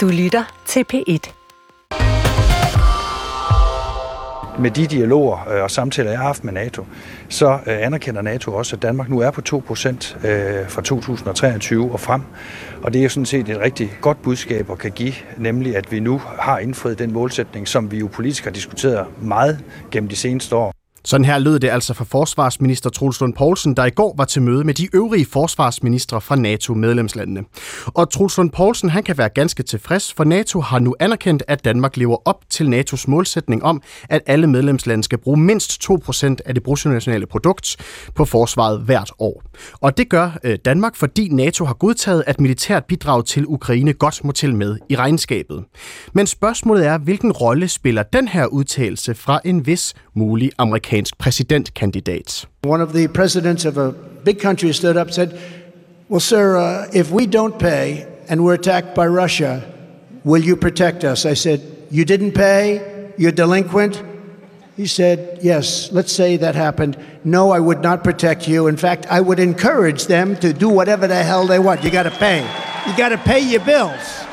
Du lytter til P1. Med de dialoger øh, og samtaler, jeg har haft med NATO, så øh, anerkender NATO også, at Danmark nu er på 2% øh, fra 2023 og frem. Og det er jo sådan set et rigtig godt budskab at kan give, nemlig at vi nu har indfriet den målsætning, som vi jo politisk har diskuteret meget gennem de seneste år. Sådan her lød det altså fra forsvarsminister Troels Lund Poulsen, der i går var til møde med de øvrige forsvarsministre fra NATO-medlemslandene. Og Troels Lund Poulsen han kan være ganske tilfreds, for NATO har nu anerkendt, at Danmark lever op til NATO's målsætning om, at alle medlemslande skal bruge mindst 2% af det bruttonationale produkt på forsvaret hvert år. Og det gør øh, Danmark, fordi NATO har godtaget, at militært bidrag til Ukraine godt må til med i regnskabet. Men spørgsmålet er, hvilken rolle spiller den her udtalelse fra en vis mulig amerikansk præsidentkandidat. One of the presidents of a big country stood up and said, Well, sir, uh, if we don't pay and we're attacked by Russia, will you protect us? I said, You didn't pay? You're delinquent? He said, Yes, let's say that happened. No, I would not protect you. In fact, I would encourage them to do whatever the hell they want. You got to pay. You got to pay your bills.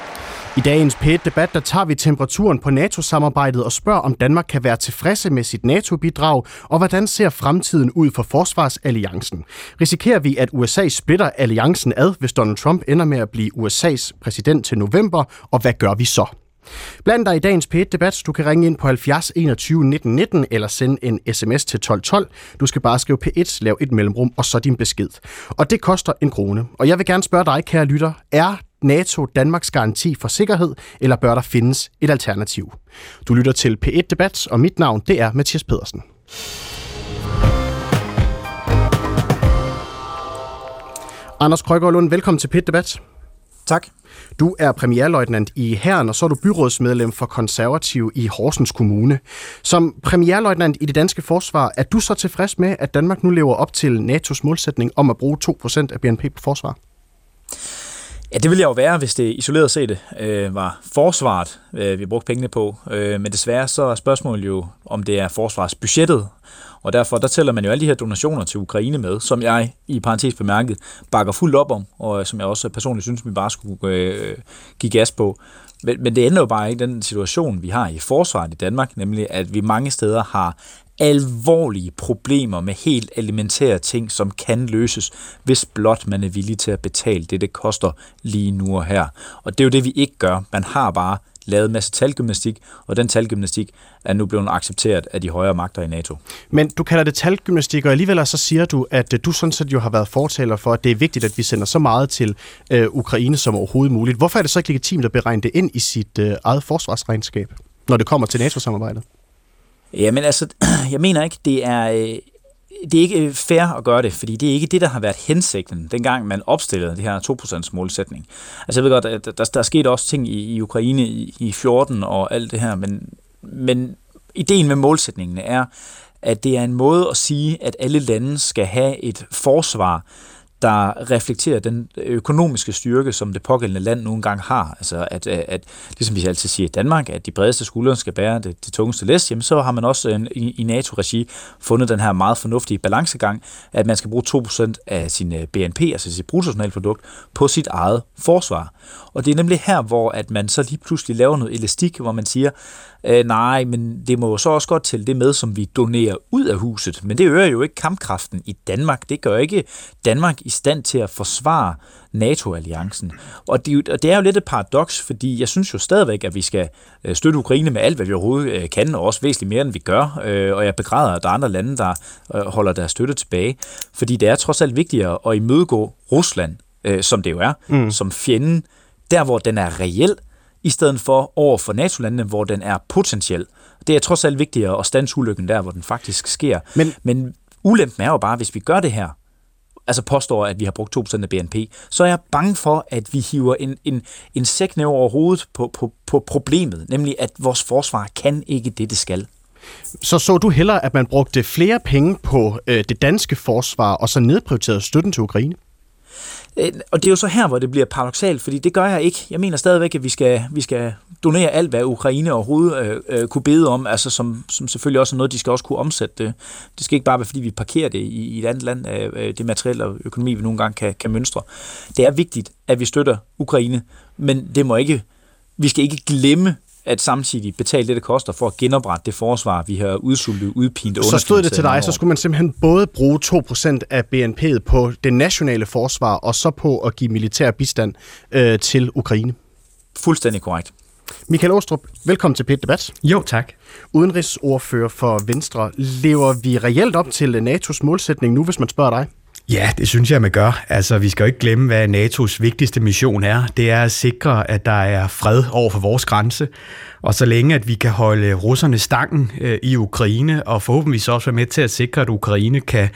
I dagens P1-debat, der tager vi temperaturen på NATO-samarbejdet og spørger, om Danmark kan være tilfredse med sit NATO-bidrag, og hvordan ser fremtiden ud for forsvarsalliancen. Risikerer vi, at USA splitter alliancen ad, hvis Donald Trump ender med at blive USA's præsident til november, og hvad gør vi så? Bland dig i dagens P1-debat. Du kan ringe ind på 70 21 19 19 eller sende en sms til 1212. Du skal bare skrive P1, lav et mellemrum og så din besked. Og det koster en krone. Og jeg vil gerne spørge dig, kære lytter, er NATO Danmarks garanti for sikkerhed, eller bør der findes et alternativ? Du lytter til P1 Debat, og mit navn det er Mathias Pedersen. Anders Krøger Lund, velkommen til P1 Debat. Tak. Du er premierløjtnant i Herren, og så er du byrådsmedlem for konservativ i Horsens Kommune. Som premierløjtnant i det danske forsvar, er du så tilfreds med, at Danmark nu lever op til NATO's målsætning om at bruge 2% af BNP på forsvar? Ja, det ville jeg jo være, hvis det isoleret set øh, var forsvaret, øh, vi brugte pengene på. Øh, men desværre så er spørgsmålet jo, om det er forsvarsbudgettet. Og derfor der tæller man jo alle de her donationer til Ukraine med, som jeg i parentes bemærket bakker fuldt op om, og øh, som jeg også personligt synes, vi bare skulle øh, give gas på. Men, men det ender jo bare ikke den situation, vi har i forsvaret i Danmark, nemlig at vi mange steder har alvorlige problemer med helt elementære ting, som kan løses, hvis blot man er villig til at betale det, det koster lige nu og her. Og det er jo det, vi ikke gør. Man har bare lavet en masse talgymnastik, og den talgymnastik er nu blevet accepteret af de højere magter i NATO. Men du kalder det talgymnastik, og alligevel så siger du, at øh, du sådan set jo har været fortaler for, at det er vigtigt, at vi sender så meget til øh, Ukraine som overhovedet muligt. Hvorfor er det så ikke legitimt at beregne det ind i sit øh, eget forsvarsregnskab, når det kommer til NATO-samarbejdet? Jamen altså, jeg mener ikke, det er, øh, det er ikke øh, fair at gøre det, fordi det er ikke det, der har været hensigten, dengang man opstillede det her 2% målsætning. Altså jeg ved godt, at der, der er sket også ting i, i Ukraine i, i 14 og alt det her, men, men ideen med målsætningen er, at det er en måde at sige, at alle lande skal have et forsvar, der reflekterer den økonomiske styrke, som det pågældende land nogle gange har. Altså at, at, at ligesom vi altid siger i Danmark, at de bredeste skuldre skal bære det, det tungeste læs, jamen så har man også en, i, i NATO-regi fundet den her meget fornuftige balancegang, at man skal bruge 2% af sin øh, BNP, altså sit bruttonationalprodukt, på sit eget forsvar. Og det er nemlig her, hvor at man så lige pludselig laver noget elastik, hvor man siger, øh, nej, men det må så også godt til det med, som vi donerer ud af huset. Men det øger jo ikke kampkraften i Danmark. Det gør ikke Danmark i stand til at forsvare NATO-alliancen. Og det, og det er jo lidt et paradoks, fordi jeg synes jo stadigvæk, at vi skal øh, støtte Ukraine med alt, hvad vi overhovedet øh, kan, og også væsentligt mere, end vi gør. Øh, og jeg begræder, at der er andre lande, der holder deres støtte tilbage. Fordi det er trods alt vigtigere at imødegå Rusland, som det jo er, mm. som fjenden, der hvor den er reel, i stedet for over for NATO-landene, hvor den er potentiel. Det er trods alt vigtigere at stanse ulykken der, hvor den faktisk sker. Men, Men ulempen er jo bare, hvis vi gør det her, altså påstår, at vi har brugt 2% af BNP, så er jeg bange for, at vi hiver en, en, en sæk ned over hovedet på, på, på problemet, nemlig at vores forsvar kan ikke det, det skal. Så så du hellere, at man brugte flere penge på øh, det danske forsvar, og så nedprioriterede støtten til Ukraine? Øh, og det er jo så her, hvor det bliver paradoxalt, fordi det gør jeg ikke. Jeg mener stadigvæk, at vi skal, vi skal donere alt, hvad Ukraine overhovedet øh, øh, kunne bede om, altså som, som selvfølgelig også er noget, de skal også kunne omsætte det. Det skal ikke bare være, fordi vi parkerer det i, i et andet land, øh, øh det materielle og økonomi, vi nogle gange kan, kan mønstre. Det er vigtigt, at vi støtter Ukraine, men det må ikke vi skal ikke glemme at samtidig betale det, det koster for at genoprette det forsvar, vi har udsultet, udpint Så stod det til dig, så skulle man simpelthen både bruge 2% af BNP'et på det nationale forsvar, og så på at give militær bistand øh, til Ukraine. Fuldstændig korrekt. Michael Åstrup, velkommen til Pet Debat. Jo, tak. Udenrigsordfører for Venstre. Lever vi reelt op til NATO's målsætning nu, hvis man spørger dig? Ja, det synes jeg, man gør. Altså, vi skal jo ikke glemme, hvad NATO's vigtigste mission er. Det er at sikre, at der er fred over for vores grænse. Og så længe, at vi kan holde russerne stangen øh, i Ukraine, og forhåbentlig også være med til at sikre, at Ukraine kan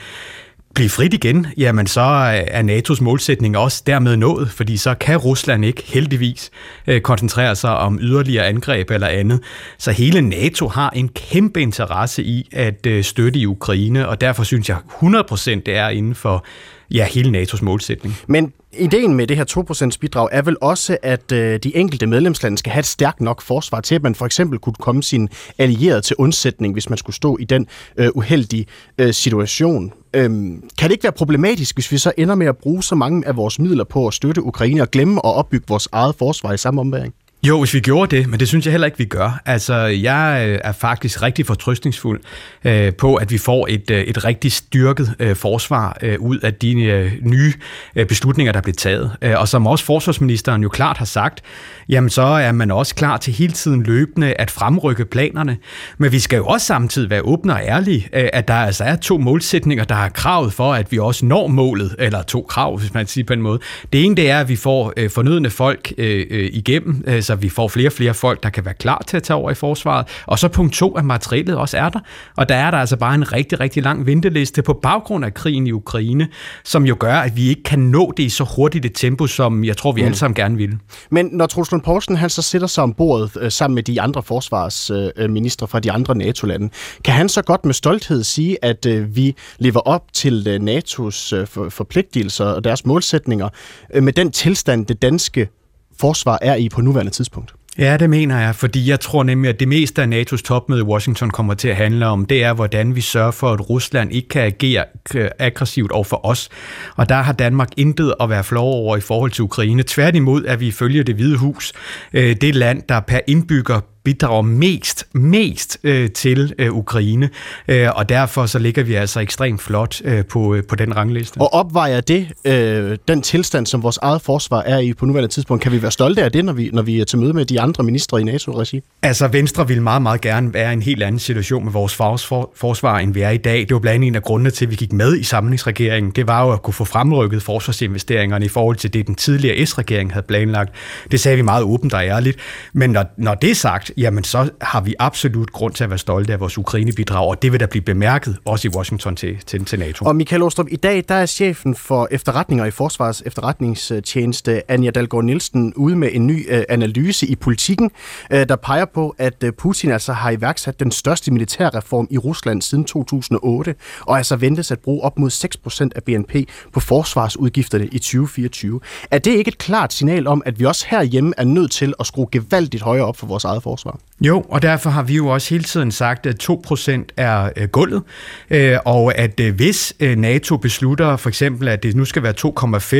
blive frit igen, jamen så er NATO's målsætning også dermed nået, fordi så kan Rusland ikke heldigvis øh, koncentrere sig om yderligere angreb eller andet. Så hele NATO har en kæmpe interesse i at øh, støtte i Ukraine, og derfor synes jeg 100% det er inden for ja, hele NATO's målsætning. Men ideen med det her 2% bidrag er vel også, at øh, de enkelte medlemslande skal have et stærkt nok forsvar til, at man for eksempel kunne komme sin allierede til undsætning, hvis man skulle stå i den øh, uheldige øh, situation. Øhm, kan det ikke være problematisk, hvis vi så ender med at bruge så mange af vores midler på at støtte Ukraine og glemme at opbygge vores eget forsvar i samme omværing? Jo, hvis vi gjorde det, men det synes jeg heller ikke, vi gør. Altså, jeg øh, er faktisk rigtig fortrystningsfuld øh, på, at vi får et, øh, et rigtig styrket øh, forsvar øh, ud af de øh, nye øh, beslutninger, der bliver taget. Øh, og som også forsvarsministeren jo klart har sagt, jamen så er man også klar til hele tiden løbende at fremrykke planerne. Men vi skal jo også samtidig være åbne og ærlige, øh, at der altså er to målsætninger, der har kravet for, at vi også når målet, eller to krav, hvis man siger på en måde. Det ene, det er, at vi får øh, fornødende folk øh, øh, igennem, øh, så vi får flere og flere folk, der kan være klar til at tage over i forsvaret. Og så punkt to, at materialet også er der. Og der er der altså bare en rigtig, rigtig lang venteliste på baggrund af krigen i Ukraine, som jo gør, at vi ikke kan nå det i så hurtigt et tempo, som jeg tror, vi mm. alle sammen gerne vil. Men når Truls Lund Poulsen han så sætter sig ombord øh, sammen med de andre forsvarsministre øh, fra de andre NATO-lande, kan han så godt med stolthed sige, at øh, vi lever op til øh, NATO's øh, for, forpligtelser og deres målsætninger øh, med den tilstand, det danske forsvar er i på nuværende tidspunkt? Ja, det mener jeg, fordi jeg tror nemlig, at det meste af NATO's topmøde i Washington kommer til at handle om, det er, hvordan vi sørger for, at Rusland ikke kan agere aggressivt over for os. Og der har Danmark intet at være flov over i forhold til Ukraine. Tværtimod er vi ifølge det hvide hus øh, det land, der per indbygger bidrager mest, mest øh, til øh, Ukraine, øh, og derfor så ligger vi altså ekstremt flot øh, på, øh, på den rangliste. Og opvejer det øh, den tilstand, som vores eget forsvar er i på nuværende tidspunkt? Kan vi være stolte af det, når vi, når vi er til møde med de andre ministre i NATO-regi? Altså, Venstre vil meget, meget gerne være i en helt anden situation med vores forsvar, end vi er i dag. Det var blandt andet en af grundene til, at vi gik med i samlingsregeringen. Det var jo at kunne få fremrykket forsvarsinvesteringerne i forhold til det, den tidligere S-regering havde planlagt. Det sagde vi meget åbent og ærligt. Men når, når det er sagt, jamen så har vi absolut grund til at være stolte af vores Ukraine-bidrag, og det vil der blive bemærket også i Washington til, til, til NATO. Og Michael Ostrup, i dag der er chefen for efterretninger i Forsvars efterretningstjeneste, Anja Dalgaard Nielsen, ude med en ny øh, analyse i politikken, øh, der peger på, at øh, Putin altså har iværksat den største militærreform i Rusland siden 2008, og altså ventes at bruge op mod 6% af BNP på forsvarsudgifterne i 2024. Er det ikke et klart signal om, at vi også herhjemme er nødt til at skrue gevaldigt højere op for vores eget forsvar? Jo, og derfor har vi jo også hele tiden sagt, at 2% er øh, gulvet, øh, og at øh, hvis NATO beslutter for eksempel, at det nu skal være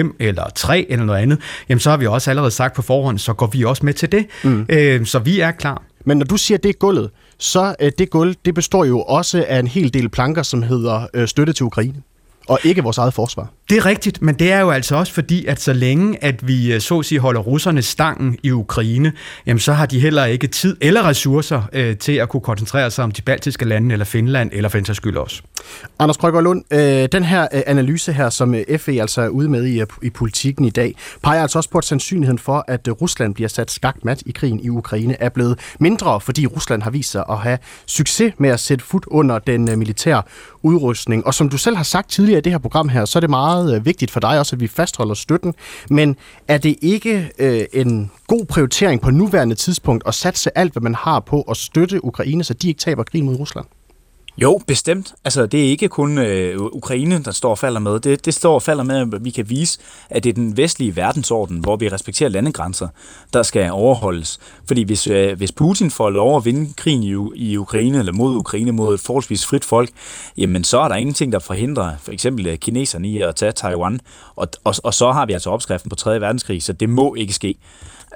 2,5 eller 3 eller noget andet, jamen så har vi også allerede sagt på forhånd, så går vi også med til det. Mm. Så vi er klar. Men når du siger, at det er gulvet, så det gulv, det består jo også af en hel del planker, som hedder støtte til Ukraine og ikke vores eget forsvar. Det er rigtigt, men det er jo altså også fordi, at så længe at vi øh, så at sige holder russerne stangen i Ukraine, jamen så har de heller ikke tid eller ressourcer øh, til at kunne koncentrere sig om de baltiske lande eller Finland, eller for den skyld også. Anders Krøger Lund, øh, den her øh, analyse her, som øh, FE altså er ude med i, i politikken i dag, peger altså også på, at sandsynligheden for, at Rusland bliver sat skakmat i krigen i Ukraine, er blevet mindre, fordi Rusland har vist sig at have succes med at sætte fod under den militære udrustning. Og som du selv har sagt tidligere i det her program her, så er det meget øh, vigtigt for dig også, at vi fastholder støtten. Men er det ikke øh, en god prioritering på nuværende tidspunkt at satse alt, hvad man har på at støtte Ukraine, så de ikke taber krigen mod Rusland? Jo, bestemt. Altså, det er ikke kun øh, Ukraine, der står og falder med. Det, det står og falder med, at vi kan vise, at det er den vestlige verdensorden, hvor vi respekterer landegrænser, der skal overholdes. Fordi hvis, øh, hvis Putin får lov at vinde krigen i, i Ukraine, eller mod Ukraine, mod et forholdsvis frit folk, jamen så er der ingenting, der forhindrer for eksempel øh, kineserne i at tage Taiwan. Og, og, og så har vi altså opskriften på 3. verdenskrig, så det må ikke ske.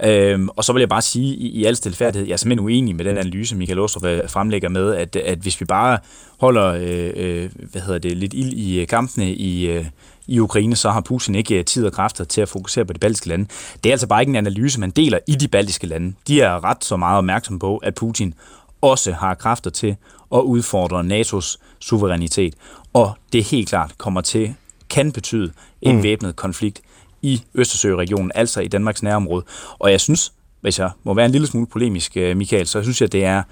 Øhm, og så vil jeg bare sige i, i al stilfærdighed, jeg er simpelthen uenig med den analyse, Michael Åstrup øh, fremlægger med, at, at hvis vi bare holder øh, øh, hvad hedder det, lidt ild i øh, kampene i, øh, i Ukraine, så har Putin ikke tid og kræfter til at fokusere på de baltiske lande. Det er altså bare ikke en analyse, man deler i de baltiske lande. De er ret så meget opmærksom på, at Putin også har kræfter til at udfordre NATO's suverænitet. Og det helt klart kommer til, kan betyde en mm. væbnet konflikt i Østersøregionen, altså i Danmarks nærområde. Og jeg synes, hvis jeg må være en lille smule polemisk, øh, Michael, så synes jeg, det er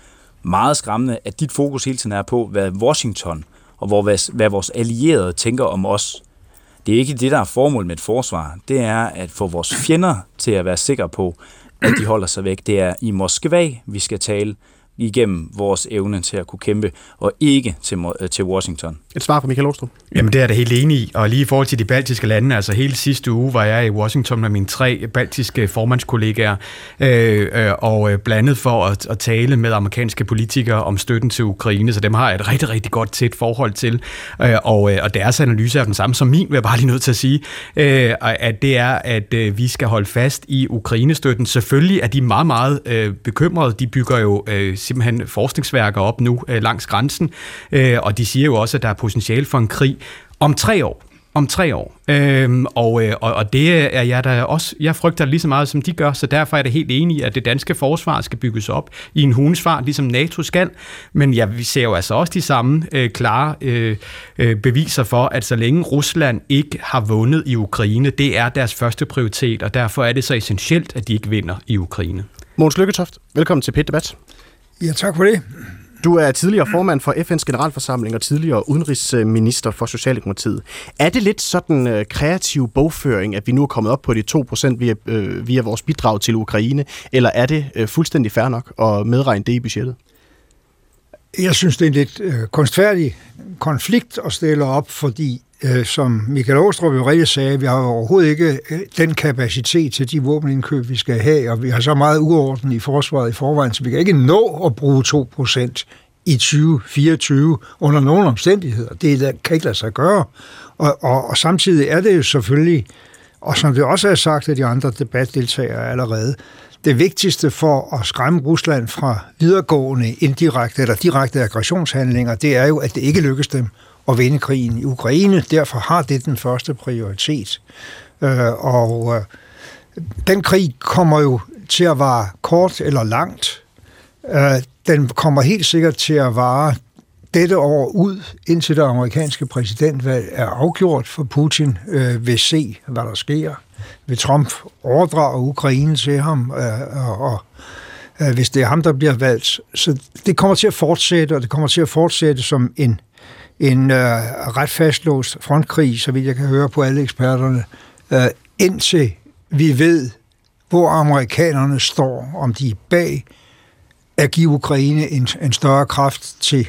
meget skræmmende, at dit fokus hele tiden er på, hvad Washington og hvor, hvad vores allierede tænker om os. Det er ikke det, der er formål med et forsvar. Det er at få vores fjender til at være sikre på, at de holder sig væk. Det er i Moskva, vi skal tale igennem vores evne til at kunne kæmpe, og ikke til, øh, til Washington. Et svar fra Michael Åstrup. Jamen det er det helt enig i, og lige i forhold til de baltiske lande, altså hele sidste uge var jeg i Washington med mine tre baltiske formandskollegaer, øh, øh, og øh, blandet for at, at tale med amerikanske politikere om støtten til Ukraine, så dem har jeg et rigtig, rigtig godt tæt forhold til, øh, og, øh, og deres analyse er den samme som min, vil jeg bare lige nødt til at sige, øh, at det er, at øh, vi skal holde fast i Ukrainestøtten. Selvfølgelig er de meget, meget øh, bekymrede, de bygger jo øh, simpelthen forskningsværker op nu øh, langs grænsen, øh, og de siger jo også, at der er potentiale for en krig om tre år om tre år. Øhm, og, øh, og, og det er jeg da også, jeg frygter lige så meget, som de gør, så derfor er det helt enig i, at det danske forsvar skal bygges op i en hunsfar, ligesom NATO skal. Men ja, vi ser jo altså også de samme øh, klare øh, øh, beviser for, at så længe Rusland ikke har vundet i Ukraine, det er deres første prioritet, og derfor er det så essentielt, at de ikke vinder i Ukraine. Måns Lykketoft, velkommen til Pit Debat. Ja, tak for det. Du er tidligere formand for FN's generalforsamling og tidligere udenrigsminister for Socialdemokratiet. Er det lidt sådan øh, kreativ bogføring, at vi nu er kommet op på de 2% via, øh, via vores bidrag til Ukraine, eller er det øh, fuldstændig fair nok at medregne det i budgettet? Jeg synes, det er en lidt øh, kunstfærdig konflikt at stille op, fordi Øh, som Michael Åstrup jo rigtig sagde, vi har overhovedet ikke øh, den kapacitet til de våbenindkøb, vi skal have, og vi har så meget uorden i forsvaret i forvejen, så vi kan ikke nå at bruge 2% i 2024 under nogen omstændigheder. Det kan ikke lade sig gøre. Og, og, og samtidig er det jo selvfølgelig, og som det også er sagt af de andre debatdeltagere allerede, det vigtigste for at skræmme Rusland fra videregående indirekte eller direkte aggressionshandlinger, det er jo, at det ikke lykkes dem at vinde krigen i Ukraine. Derfor har det den første prioritet. Øh, og øh, den krig kommer jo til at vare kort eller langt. Øh, den kommer helt sikkert til at vare dette år ud, indtil det amerikanske præsidentvalg er afgjort, for Putin øh, vil se, hvad der sker. Vil Trump overdrage Ukraine til ham, øh, og, og øh, hvis det er ham, der bliver valgt. Så det kommer til at fortsætte, og det kommer til at fortsætte som en en øh, ret fastlåst frontkrig, så vidt jeg kan høre på alle eksperterne, øh, indtil vi ved, hvor amerikanerne står, om de er bag at give Ukraine en, en større kraft til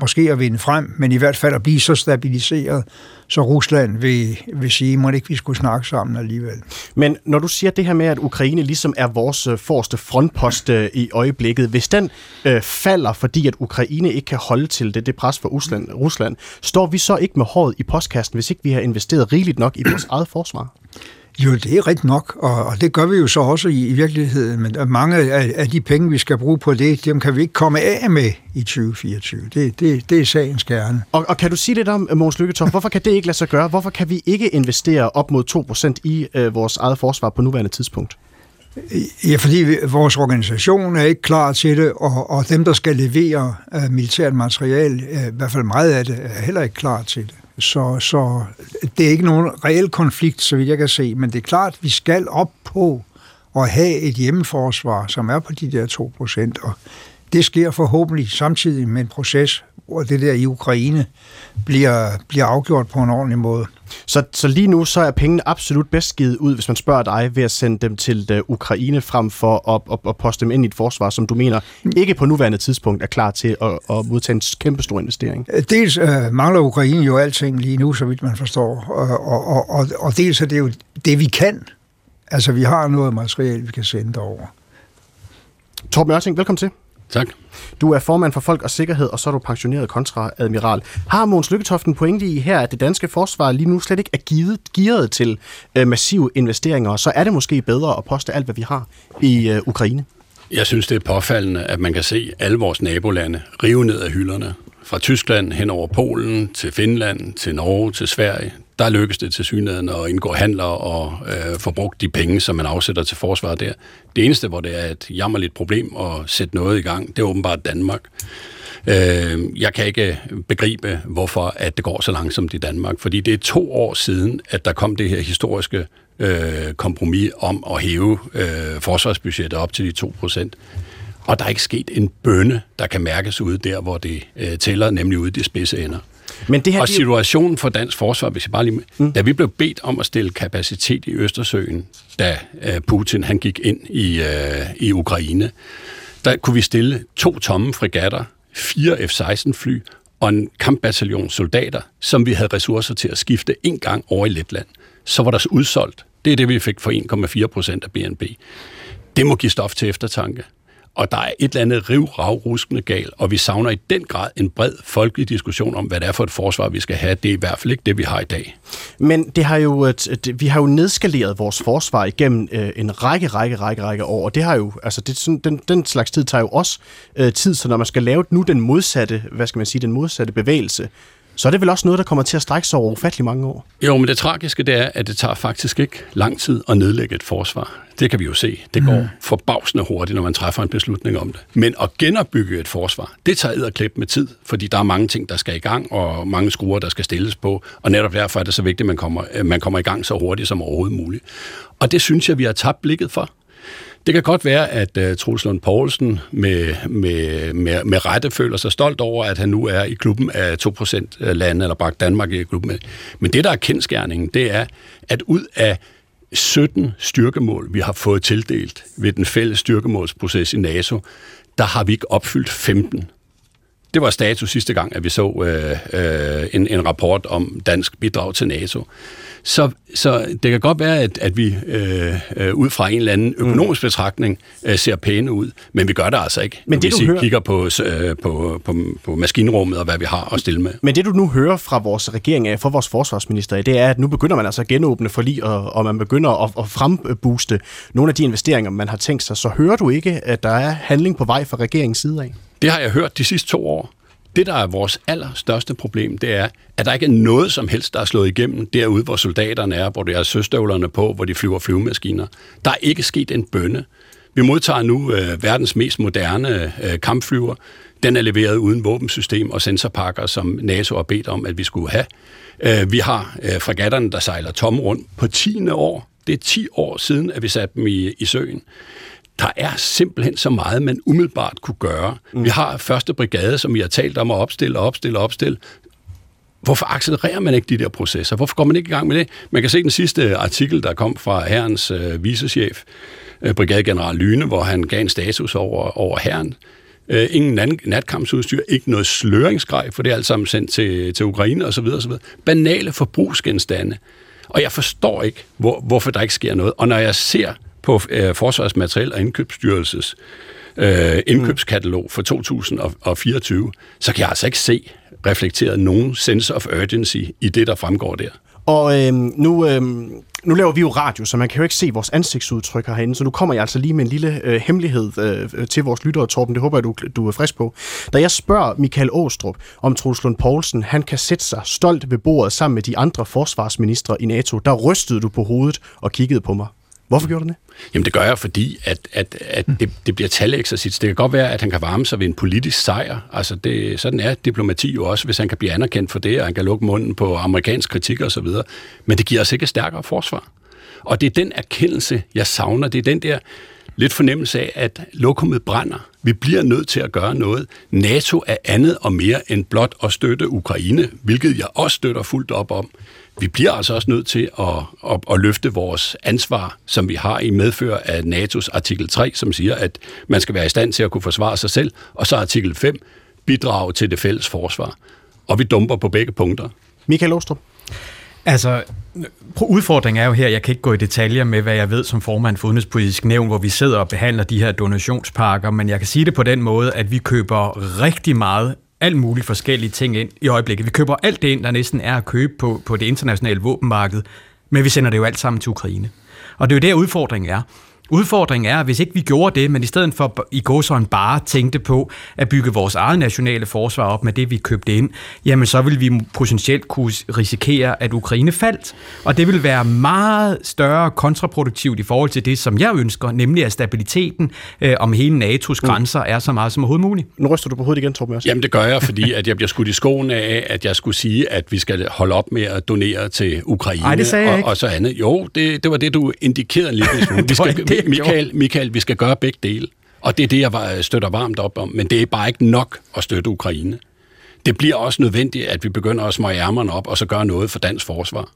måske at vinde frem, men i hvert fald at blive så stabiliseret, så Rusland vil, vil sige, må ikke vi skulle snakke sammen alligevel. Men når du siger det her med, at Ukraine ligesom er vores øh, forreste frontpost øh, i øjeblikket, hvis den øh, falder, fordi at Ukraine ikke kan holde til det, det pres for Rusland, Rusland, står vi så ikke med håret i postkassen, hvis ikke vi har investeret rigeligt nok i vores eget forsvar? Jo, det er rigtigt nok, og, og det gør vi jo så også i, i virkeligheden, men mange af, af de penge, vi skal bruge på det, dem kan vi ikke komme af med i 2024. Det, det, det er sagens kerne. Og, og kan du sige lidt om, øh, Måns Lykketoft, hvorfor kan det ikke lade sig gøre? Hvorfor kan vi ikke investere op mod 2% i øh, vores eget forsvar på nuværende tidspunkt? Ja, fordi vores organisation er ikke klar til det, og, og dem, der skal levere uh, militært materiale, uh, øh, i hvert fald meget af det, er heller ikke klar til det. Så, så det er ikke nogen reel konflikt, så vidt jeg kan se, men det er klart, at vi skal op på at have et hjemmeforsvar, som er på de der 2 procent, og det sker forhåbentlig samtidig med en proces, hvor det der i Ukraine bliver, bliver afgjort på en ordentlig måde. Så, så lige nu så er pengene absolut bedst givet ud, hvis man spørger dig, ved at sende dem til uh, Ukraine frem for at, at, at poste dem ind i et forsvar, som du mener ikke på nuværende tidspunkt er klar til at, at modtage en kæmpe stor investering. Dels uh, mangler Ukraine jo alting lige nu, så vidt man forstår, og, og, og, og dels er det jo det, vi kan. Altså, vi har noget materiale, vi kan sende derover. Torben Ørting, velkommen til. Tak. Du er formand for Folk og Sikkerhed, og så er du pensioneret kontraadmiral. Har Måns Lykketoften pointe i her, at det danske forsvar lige nu slet ikke er givet, gearet til øh, massive investeringer, og så er det måske bedre at poste alt, hvad vi har i øh, Ukraine? Jeg synes, det er påfaldende, at man kan se alle vores nabolande rive ned af hylderne. Fra Tyskland hen over Polen, til Finland, til Norge, til Sverige. Der lykkes det til synligheden at indgå handler og øh, få brugt de penge, som man afsætter til forsvaret der. Det eneste, hvor det er et jammerligt problem at sætte noget i gang, det er åbenbart Danmark. Øh, jeg kan ikke begribe, hvorfor at det går så langsomt i Danmark, fordi det er to år siden, at der kom det her historiske øh, kompromis om at hæve øh, forsvarsbudgettet op til de 2 procent. Og der er ikke sket en bønne, der kan mærkes ude der, hvor det øh, tæller, nemlig ude i de spidse ender. Men det her, og situationen for dansk forsvar, hvis jeg bare lige... Mm. Da vi blev bedt om at stille kapacitet i Østersøen, da øh, Putin han gik ind i, øh, i Ukraine, der kunne vi stille to tomme fregatter, fire F-16-fly og en kampbataljon soldater, som vi havde ressourcer til at skifte en gang over i Letland. Så var der udsolgt. Det er det, vi fik for 1,4 procent af BNP. Det må give stof til eftertanke og der er et eller andet rivragruskende galt, gal, og vi savner i den grad en bred folkelig diskussion om, hvad det er for et forsvar, vi skal have. Det er i hvert fald ikke det, vi har i dag. Men det har jo, øh, øh, vi har jo nedskaleret vores forsvar igennem øh, en række, række, række, række år, og det har jo, altså det, sådan, den, den slags tid tager jo også øh, tid, så når man skal lave nu den modsatte, hvad skal man sige, den modsatte bevægelse, så er det vel også noget, der kommer til at strække sig over ufattelig mange år. Jo, men det tragiske det er, at det tager faktisk ikke lang tid at nedlægge et forsvar. Det kan vi jo se. Det går mm. forbavsende hurtigt, når man træffer en beslutning om det. Men at genopbygge et forsvar, det tager edderklip med tid, fordi der er mange ting, der skal i gang, og mange skruer, der skal stilles på. Og netop derfor er det så vigtigt, at man kommer, man kommer i gang så hurtigt som overhovedet muligt. Og det synes jeg, vi har tabt blikket for. Det kan godt være, at uh, Troels Lund Poulsen med, med, med, med rette føler sig stolt over, at han nu er i klubben af 2% øh, lande, eller bragt Danmark i klubben. Men det, der er kendskærningen, det er, at ud af 17 styrkemål, vi har fået tildelt ved den fælles styrkemålsproces i NATO, der har vi ikke opfyldt 15. Det var status sidste gang, at vi så øh, øh, en, en rapport om dansk bidrag til NATO. Så, så det kan godt være, at, at vi øh, øh, ud fra en eller anden mm. økonomisk betragtning øh, ser pæne ud, men vi gør det altså ikke, men det, hvis vi hører... kigger på, øh, på, på, på maskinrummet og hvad vi har at stille med. Men det du nu hører fra vores regering, fra vores forsvarsminister, det er, at nu begynder man altså at genåbne forlig, og, og man begynder at, at frembooste nogle af de investeringer, man har tænkt sig. Så hører du ikke, at der er handling på vej fra regeringens side af? Det har jeg hørt de sidste to år. Det, der er vores allerstørste problem, det er, at der ikke er noget som helst, der er slået igennem derude, hvor soldaterne er, hvor det er søstøvlerne på, hvor de flyver flyvemaskiner. Der er ikke sket en bønne. Vi modtager nu øh, verdens mest moderne øh, kampflyver. Den er leveret uden våbensystem og sensorpakker, som NATO har bedt om, at vi skulle have. Øh, vi har øh, fregatterne, der sejler tom rundt på 10. år. Det er 10 år siden, at vi satte dem i, i søen der er simpelthen så meget, man umiddelbart kunne gøre. Mm. Vi har første brigade, som vi har talt om at opstille, opstille, opstille. Hvorfor accelererer man ikke de der processer? Hvorfor går man ikke i gang med det? Man kan se den sidste artikel, der kom fra herrens øh, vicechef, øh, brigadegeneral Lyne, hvor han gav en status over, over herren. Øh, ingen natkampsudstyr, ikke noget sløringsgrej, for det er alt sammen sendt til, til Ukraine osv. osv. Banale forbrugsgenstande. Og jeg forstår ikke, hvor, hvorfor der ikke sker noget. Og når jeg ser på øh, Forsvarsmateriel og Indkøbsstyrelses øh, indkøbskatalog for 2024, så kan jeg altså ikke se reflekteret nogen sense of urgency i det, der fremgår der. Og øh, nu, øh, nu laver vi jo radio, så man kan jo ikke se vores ansigtsudtryk herinde, så nu kommer jeg altså lige med en lille øh, hemmelighed øh, til vores lyttere, Torben. Det håber jeg, du, du er frisk på. Da jeg spørger Michael Åstrup, om Troels Lund Poulsen, han kan sætte sig stolt ved bordet sammen med de andre forsvarsministre i NATO, der rystede du på hovedet og kiggede på mig. Hvorfor gjorde du det? Jamen det gør jeg, fordi at, at, at det, det bliver taleksercits. Det kan godt være, at han kan varme sig ved en politisk sejr. Altså det, sådan er diplomati jo også, hvis han kan blive anerkendt for det, og han kan lukke munden på amerikansk kritik osv. Men det giver os ikke stærkere forsvar. Og det er den erkendelse, jeg savner. Det er den der lidt fornemmelse af, at lokummet brænder. Vi bliver nødt til at gøre noget. NATO er andet og mere end blot at støtte Ukraine, hvilket jeg også støtter fuldt op om vi bliver altså også nødt til at, at, at løfte vores ansvar, som vi har i medfør af NATO's artikel 3, som siger, at man skal være i stand til at kunne forsvare sig selv, og så artikel 5, bidrage til det fælles forsvar. Og vi dumper på begge punkter. Michael Ostrup. Altså, udfordringen er jo her, jeg kan ikke gå i detaljer med, hvad jeg ved som formand for Udenrigspolitisk Nævn, hvor vi sidder og behandler de her donationspakker, men jeg kan sige det på den måde, at vi køber rigtig meget alt muligt forskellige ting ind i øjeblikket. Vi køber alt det ind, der næsten er at købe på, på det internationale våbenmarked, men vi sender det jo alt sammen til Ukraine. Og det er jo der udfordringen er. Udfordringen er, at hvis ikke vi gjorde det, men i stedet for i går sådan bare tænkte på at bygge vores eget nationale forsvar op med det, vi købte ind, jamen så vil vi potentielt kunne risikere, at Ukraine faldt. Og det vil være meget større kontraproduktivt i forhold til det, som jeg ønsker, nemlig at stabiliteten øh, om hele NATO's mm. grænser er så meget som overhovedet muligt. Nu ryster du på hovedet igen, Torben. Jamen det gør jeg, fordi at jeg bliver skudt i skoen af, at jeg skulle sige, at vi skal holde op med at donere til Ukraine Ej, det sagde jeg og, ikke. og så andet. Jo, det, det var det, du indikerede lidt. Vi skal, Michael, Michael, vi skal gøre begge dele. Og det er det, jeg øh, støtter varmt op om. Men det er bare ikke nok at støtte Ukraine. Det bliver også nødvendigt, at vi begynder at smøge ærmerne op og så gøre noget for dansk forsvar.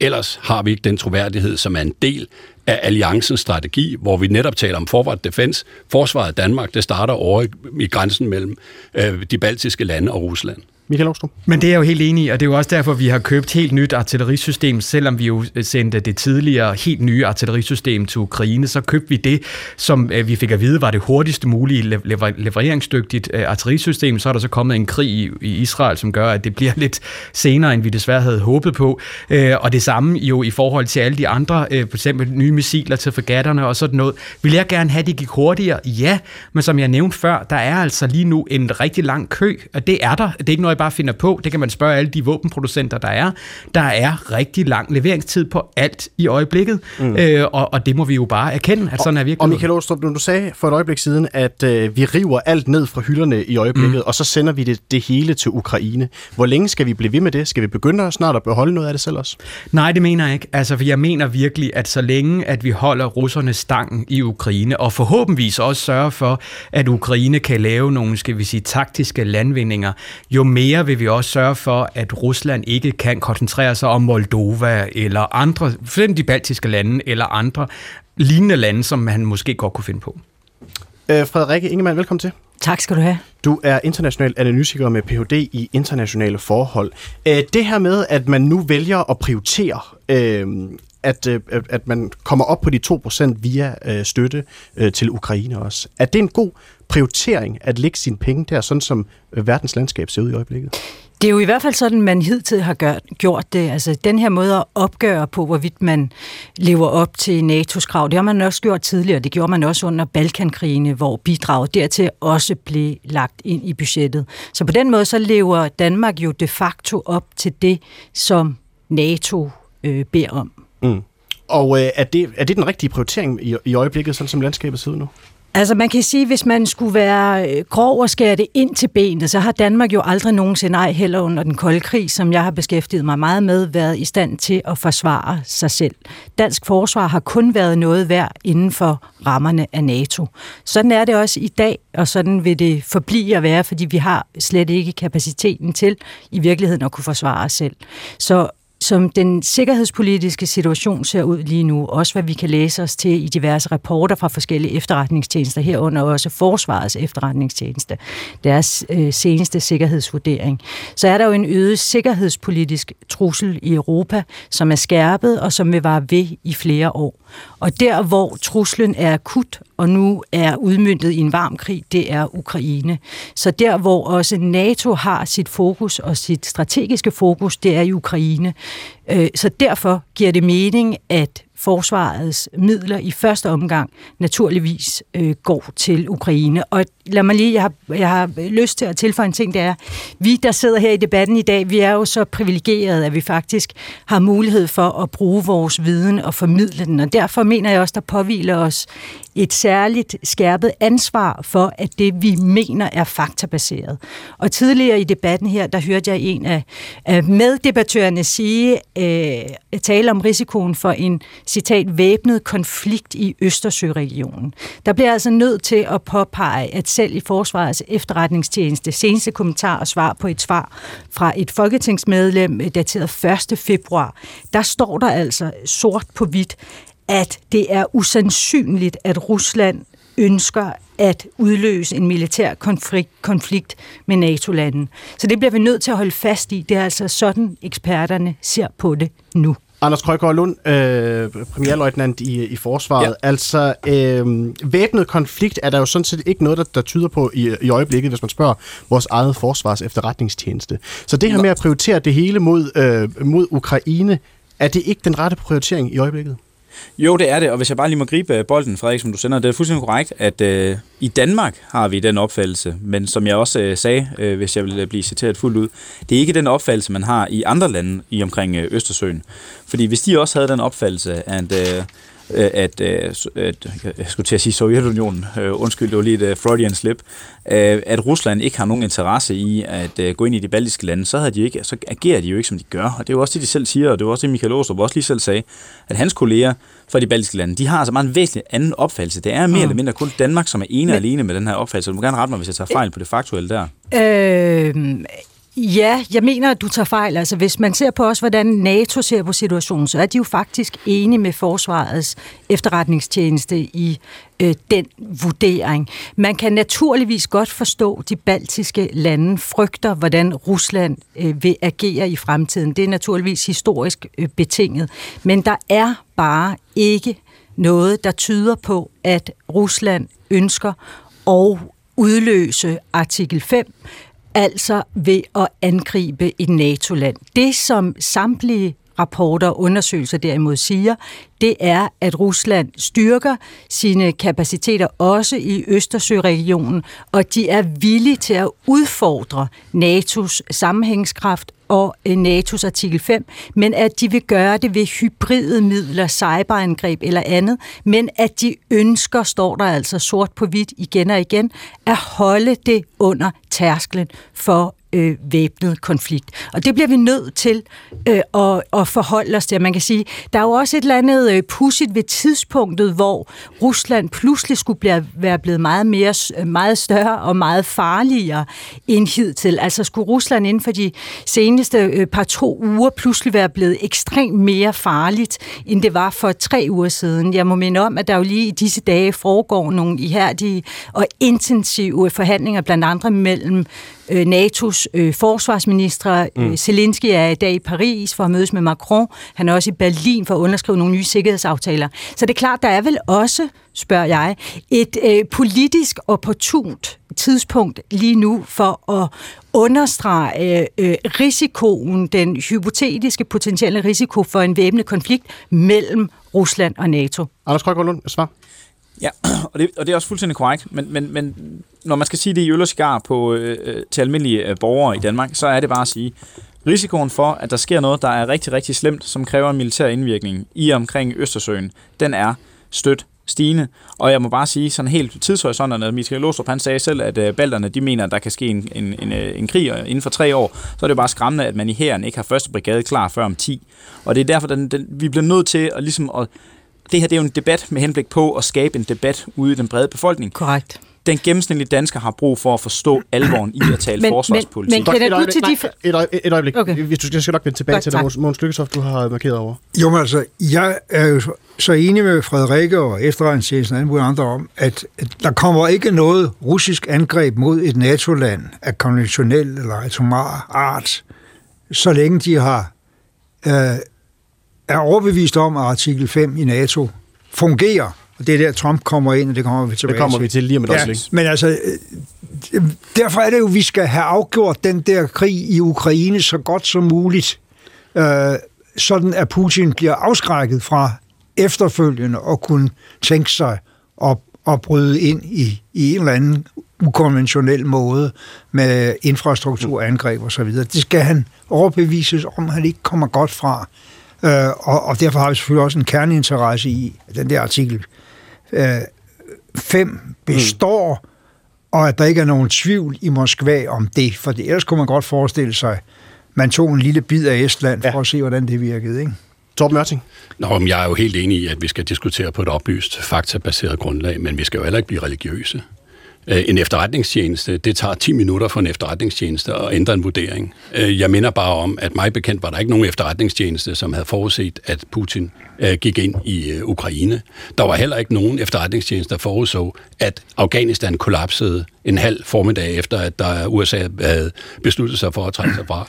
Ellers har vi ikke den troværdighed, som er en del af alliancens strategi, hvor vi netop taler om forward defense. Forsvaret af Danmark, det starter over i grænsen mellem øh, de baltiske lande og Rusland. Michael Aarstrup? Men det er jeg jo helt enig i, og det er jo også derfor, vi har købt helt nyt artillerisystem. Selvom vi jo øh, sendte det tidligere helt nye artillerisystem til Ukraine, så købte vi det, som øh, vi fik at vide var det hurtigste mulige leveringsdygtigt øh, artillerisystem. Så er der så kommet en krig i Israel, som gør, at det bliver lidt senere, end vi desværre havde håbet på. Og det samme jo i forhold til alle de andre, for eksempel nye missiler til fregatterne og sådan noget. Vil jeg gerne have, at de gik hurtigere? Ja, men som jeg nævnte før, der er altså lige nu en rigtig lang kø, og det er der. Det er ikke noget, bare finder på. Det kan man spørge alle de våbenproducenter, der er. Der er rigtig lang leveringstid på alt i øjeblikket, mm. øh, og, og det må vi jo bare erkende, at sådan er virkelig. Og Michael Åstrup, du sagde for et øjeblik siden, at øh, vi river alt ned fra hylderne i øjeblikket, mm. og så sender vi det, det hele til Ukraine. Hvor længe skal vi blive ved med det? Skal vi begynde snart at beholde noget af det selv også? Nej, det mener jeg ikke. Altså, for jeg mener virkelig, at så længe at vi holder russerne stangen i Ukraine, og forhåbentligvis også sørger for, at Ukraine kan lave nogle, skal vi sige, taktiske landvindinger, jo mere mere vil vi også sørge for, at Rusland ikke kan koncentrere sig om Moldova eller andre, for de baltiske lande eller andre lignende lande, som man måske godt kunne finde på. Øh, Frederikke Ingemann, velkommen til. Tak skal du have. Du er international analytiker med Ph.D. i internationale forhold. Øh, det her med, at man nu vælger at prioritere, øh, at, at man kommer op på de 2% via støtte til Ukraine også. Er det en god prioritering at lægge sine penge der, sådan som øh, verdens landskab ser ud i øjeblikket? Det er jo i hvert fald sådan, man hidtil har gør, gjort det. Altså den her måde at opgøre på, hvorvidt man lever op til NATO's krav, det har man også gjort tidligere. Det gjorde man også under Balkankrigene, hvor bidraget dertil også blev lagt ind i budgettet. Så på den måde så lever Danmark jo de facto op til det, som NATO øh, beder om. Mm. Og øh, er, det, er det den rigtige prioritering i, i øjeblikket, sådan som landskabet ser ud nu? Altså man kan sige, hvis man skulle være øh, grov og skære det ind til benet, så har Danmark jo aldrig nogensinde, ej heller under den kolde krig, som jeg har beskæftiget mig meget med, været i stand til at forsvare sig selv. Dansk forsvar har kun været noget værd inden for rammerne af NATO. Sådan er det også i dag, og sådan vil det forblive at være, fordi vi har slet ikke kapaciteten til i virkeligheden at kunne forsvare os selv. Så som den sikkerhedspolitiske situation ser ud lige nu, også hvad vi kan læse os til i diverse rapporter fra forskellige efterretningstjenester, herunder også Forsvarets efterretningstjeneste, deres øh, seneste sikkerhedsvurdering, så er der jo en øget sikkerhedspolitisk trussel i Europa, som er skærpet og som vil vare ved i flere år. Og der, hvor truslen er akut og nu er udmyndtet i en varm krig, det er Ukraine. Så der, hvor også NATO har sit fokus og sit strategiske fokus, det er i Ukraine. Øh, så derfor giver det mening, at forsvarets midler i første omgang naturligvis øh, går til Ukraine. Og lad mig lige, jeg har, jeg har lyst til at tilføje en ting, det er, vi der sidder her i debatten i dag, vi er jo så privilegerede, at vi faktisk har mulighed for at bruge vores viden og formidle den, og derfor mener jeg også, der påviler os et særligt skærpet ansvar for, at det vi mener er faktabaseret. Og tidligere i debatten her, der hørte jeg en af, af meddebattørerne sige, øh, tale om risikoen for en, citat, væbnet konflikt i Østersøregionen. Der bliver altså nødt til at påpege, at selv i Forsvarets efterretningstjeneste, seneste kommentar og svar på et svar fra et folketingsmedlem, øh, dateret 1. februar, der står der altså sort på hvidt, at det er usandsynligt, at Rusland ønsker at udløse en militær konflikt, konflikt med NATO-landen. Så det bliver vi nødt til at holde fast i. Det er altså sådan, eksperterne ser på det nu. Anders Krøjgaard Lund, øh, premierløjtnant i, i forsvaret. Ja. Altså, øh, væbnet konflikt er der jo sådan set ikke noget, der, der tyder på i, i øjeblikket, hvis man spørger vores eget forsvars efterretningstjeneste. Så det her med at prioritere det hele mod, øh, mod Ukraine, er det ikke den rette prioritering i øjeblikket? Jo, det er det, og hvis jeg bare lige må gribe øh, bolden, Frederik, som du sender, det er fuldstændig korrekt, at øh, i Danmark har vi den opfattelse, men som jeg også øh, sagde, øh, hvis jeg vil øh, blive citeret fuldt ud, det er ikke den opfattelse, man har i andre lande i omkring øh, Østersøen. Fordi hvis de også havde den opfattelse, at Øh, at, at, øh, at jeg skulle til at sige Sovjetunionen, uh, undskyld, det var lige et Freudian slip, at Rusland ikke har nogen interesse i at gå ind i de baltiske lande, så, havde de ikke, så agerer de jo ikke, som de gør. Og det er jo også det, de selv siger, og det var også det, Michael Åstrup også lige selv sagde, at hans kolleger fra de baltiske lande, de har altså meget en væsentlig anden opfattelse. Det er mere mm. eller mindre kun Danmark, som er ene og alene med den her opfattelse. Du må gerne rette mig, hvis jeg tager fejl på det faktuelle der. Øh, Ja, jeg mener, at du tager fejl. Altså, hvis man ser på også, hvordan NATO ser på situationen, så er de jo faktisk enige med Forsvarets efterretningstjeneste i øh, den vurdering. Man kan naturligvis godt forstå, at de baltiske lande frygter, hvordan Rusland øh, vil agere i fremtiden. Det er naturligvis historisk øh, betinget. Men der er bare ikke noget, der tyder på, at Rusland ønsker at udløse artikel 5 altså ved at angribe et NATO-land. Det, som samtlige rapporter og undersøgelser derimod siger, det er, at Rusland styrker sine kapaciteter også i Østersøregionen, og de er villige til at udfordre NATO's sammenhængskraft og øh, NATO's artikel 5, men at de vil gøre det ved hybride midler, cyberangreb eller andet, men at de ønsker, står der altså sort på hvidt igen og igen, at holde det under tærsklen for øh, væbnet konflikt. Og det bliver vi nødt til øh, at, at forholde os til. Man kan sige, der er jo også et eller andet øh, pudsigt ved tidspunktet, hvor Rusland pludselig skulle blive, være blevet meget, mere, øh, meget større og meget farligere end hidtil. Altså skulle Rusland inden for de seneste øh, par to uger pludselig være blevet ekstremt mere farligt, end det var for tre uger siden. Jeg må minde om, at der jo lige i disse dage foregår nogle ihærdige og intensive forhandlinger, blandt andre mellem øh, NATO's øh, forsvarsminister. Mm. Øh, Zelensky er i dag i Paris for at mødes med Macron. Han er også i Berlin for at underskrive nogle nye sikkerhedsaftaler. Så det er klart, der er vel også, spørger jeg, et øh, politisk opportunt tidspunkt lige nu for at understrege øh, risikoen, den hypotetiske potentielle risiko for en væbnet konflikt mellem Rusland og NATO. Anders Krøger Lund, svar. Ja, og det, og det er også fuldstændig korrekt, men, men, men når man skal sige det i øl og cigar på, øh, øh, til almindelige øh, borgere i Danmark, så er det bare at sige, risikoen for, at der sker noget, der er rigtig, rigtig slemt, som kræver en militær indvirkning i omkring Østersøen, den er stødt stigende. Og jeg må bare sige, sådan helt tidshorisonten, Michael Lostrup, han sagde selv, at øh, balderne, de mener, at der kan ske en, en, en, øh, en krig øh, inden for tre år, så er det bare skræmmende, at man i hæren ikke har første brigade klar før om 10. Og det er derfor, den, den, vi bliver nødt til at, ligesom at det her det er jo en debat med henblik på at skabe en debat ude i den brede befolkning. Korrekt den gennemsnitlige dansker har brug for at forstå alvoren i at tale men, forsvarspolitik. Men, men kan du til de... Et, øjeblik, et øjeblik. Okay. Hvis du skal, nok vende tilbage Godt, til det, Måns Lykkesoft, du har markeret over. Jo, men altså, jeg er jo så enig med Frederikke og efterretningstjenesten og andre om, at der kommer ikke noget russisk angreb mod et NATO-land af konventionel eller atomar art, så længe de har øh, er overbevist om, at artikel 5 i NATO fungerer. Og det er der, Trump kommer ind, og det kommer vi tilbage Det kommer vi til lige om et ja, Men altså, øh, derfor er det jo, at vi skal have afgjort den der krig i Ukraine så godt som muligt, øh, sådan at Putin bliver afskrækket fra efterfølgende at kunne tænke sig at, at bryde ind i, i en eller anden ukonventionel måde med infrastrukturangreb og så videre. Det skal han overbevises om, at han ikke kommer godt fra. Øh, og, og derfor har vi selvfølgelig også en kerneinteresse i, at den der artikel 5 øh, består, mm. og at der ikke er nogen tvivl i Moskva om det. For det, ellers kunne man godt forestille sig, man tog en lille bid af Estland ja. for at se, hvordan det virkede. Ikke? Torben Mørting? Nå, men jeg er jo helt enig i, at vi skal diskutere på et oplyst, faktabaseret grundlag, men vi skal jo heller ikke blive religiøse. Øh, en efterretningstjeneste, det tager 10 minutter for en efterretningstjeneste at ændre en vurdering. Øh, jeg minder bare om, at mig bekendt var der ikke nogen efterretningstjeneste, som havde forudset, at Putin øh, gik ind i Ukraine. Der var heller ikke nogen efterretningstjeneste, der forudså, at Afghanistan kollapsede en halv formiddag efter, at der USA havde besluttet sig for at trække sig fra.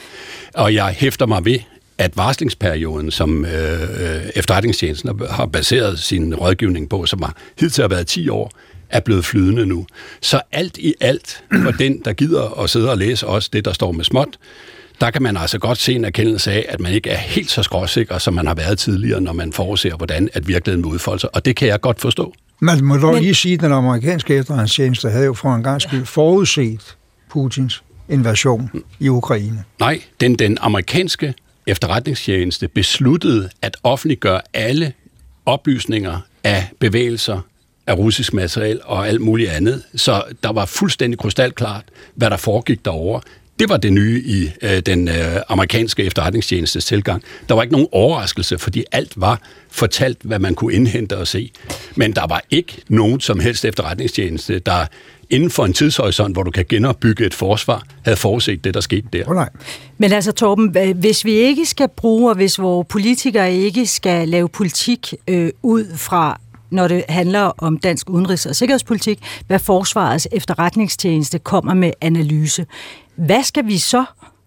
Og jeg hæfter mig ved, at varslingsperioden, som øh, efterretningstjenesten har baseret sin rådgivning på, som har hidtil har været 10 år, er blevet flydende nu. Så alt i alt, for den, der gider at sidde og læse også det, der står med småt, der kan man altså godt se en erkendelse af, at man ikke er helt så skråsikker, som man har været tidligere, når man forudser, hvordan at virkeligheden vil udfolde sig. Og det kan jeg godt forstå. Man må dog lige sige, at den amerikanske efterretningstjeneste havde jo for en gang skyld forudset Putins invasion i Ukraine. Nej, den, den amerikanske efterretningstjeneste besluttede at offentliggøre alle oplysninger af bevægelser af russisk materiel og alt muligt andet. Så der var fuldstændig krystalklart, hvad der foregik derovre. Det var det nye i øh, den øh, amerikanske efterretningstjenestes tilgang. Der var ikke nogen overraskelse, fordi alt var fortalt, hvad man kunne indhente og se. Men der var ikke nogen som helst efterretningstjeneste, der inden for en tidshorisont, hvor du kan genopbygge et forsvar, havde forudset det, der skete der. Oh, nej. Men altså Torben, hvis vi ikke skal bruge, og hvis vores politikere ikke skal lave politik øh, ud fra når det handler om dansk udenrigs- og sikkerhedspolitik, hvad Forsvarets efterretningstjeneste kommer med analyse. Hvad skal vi så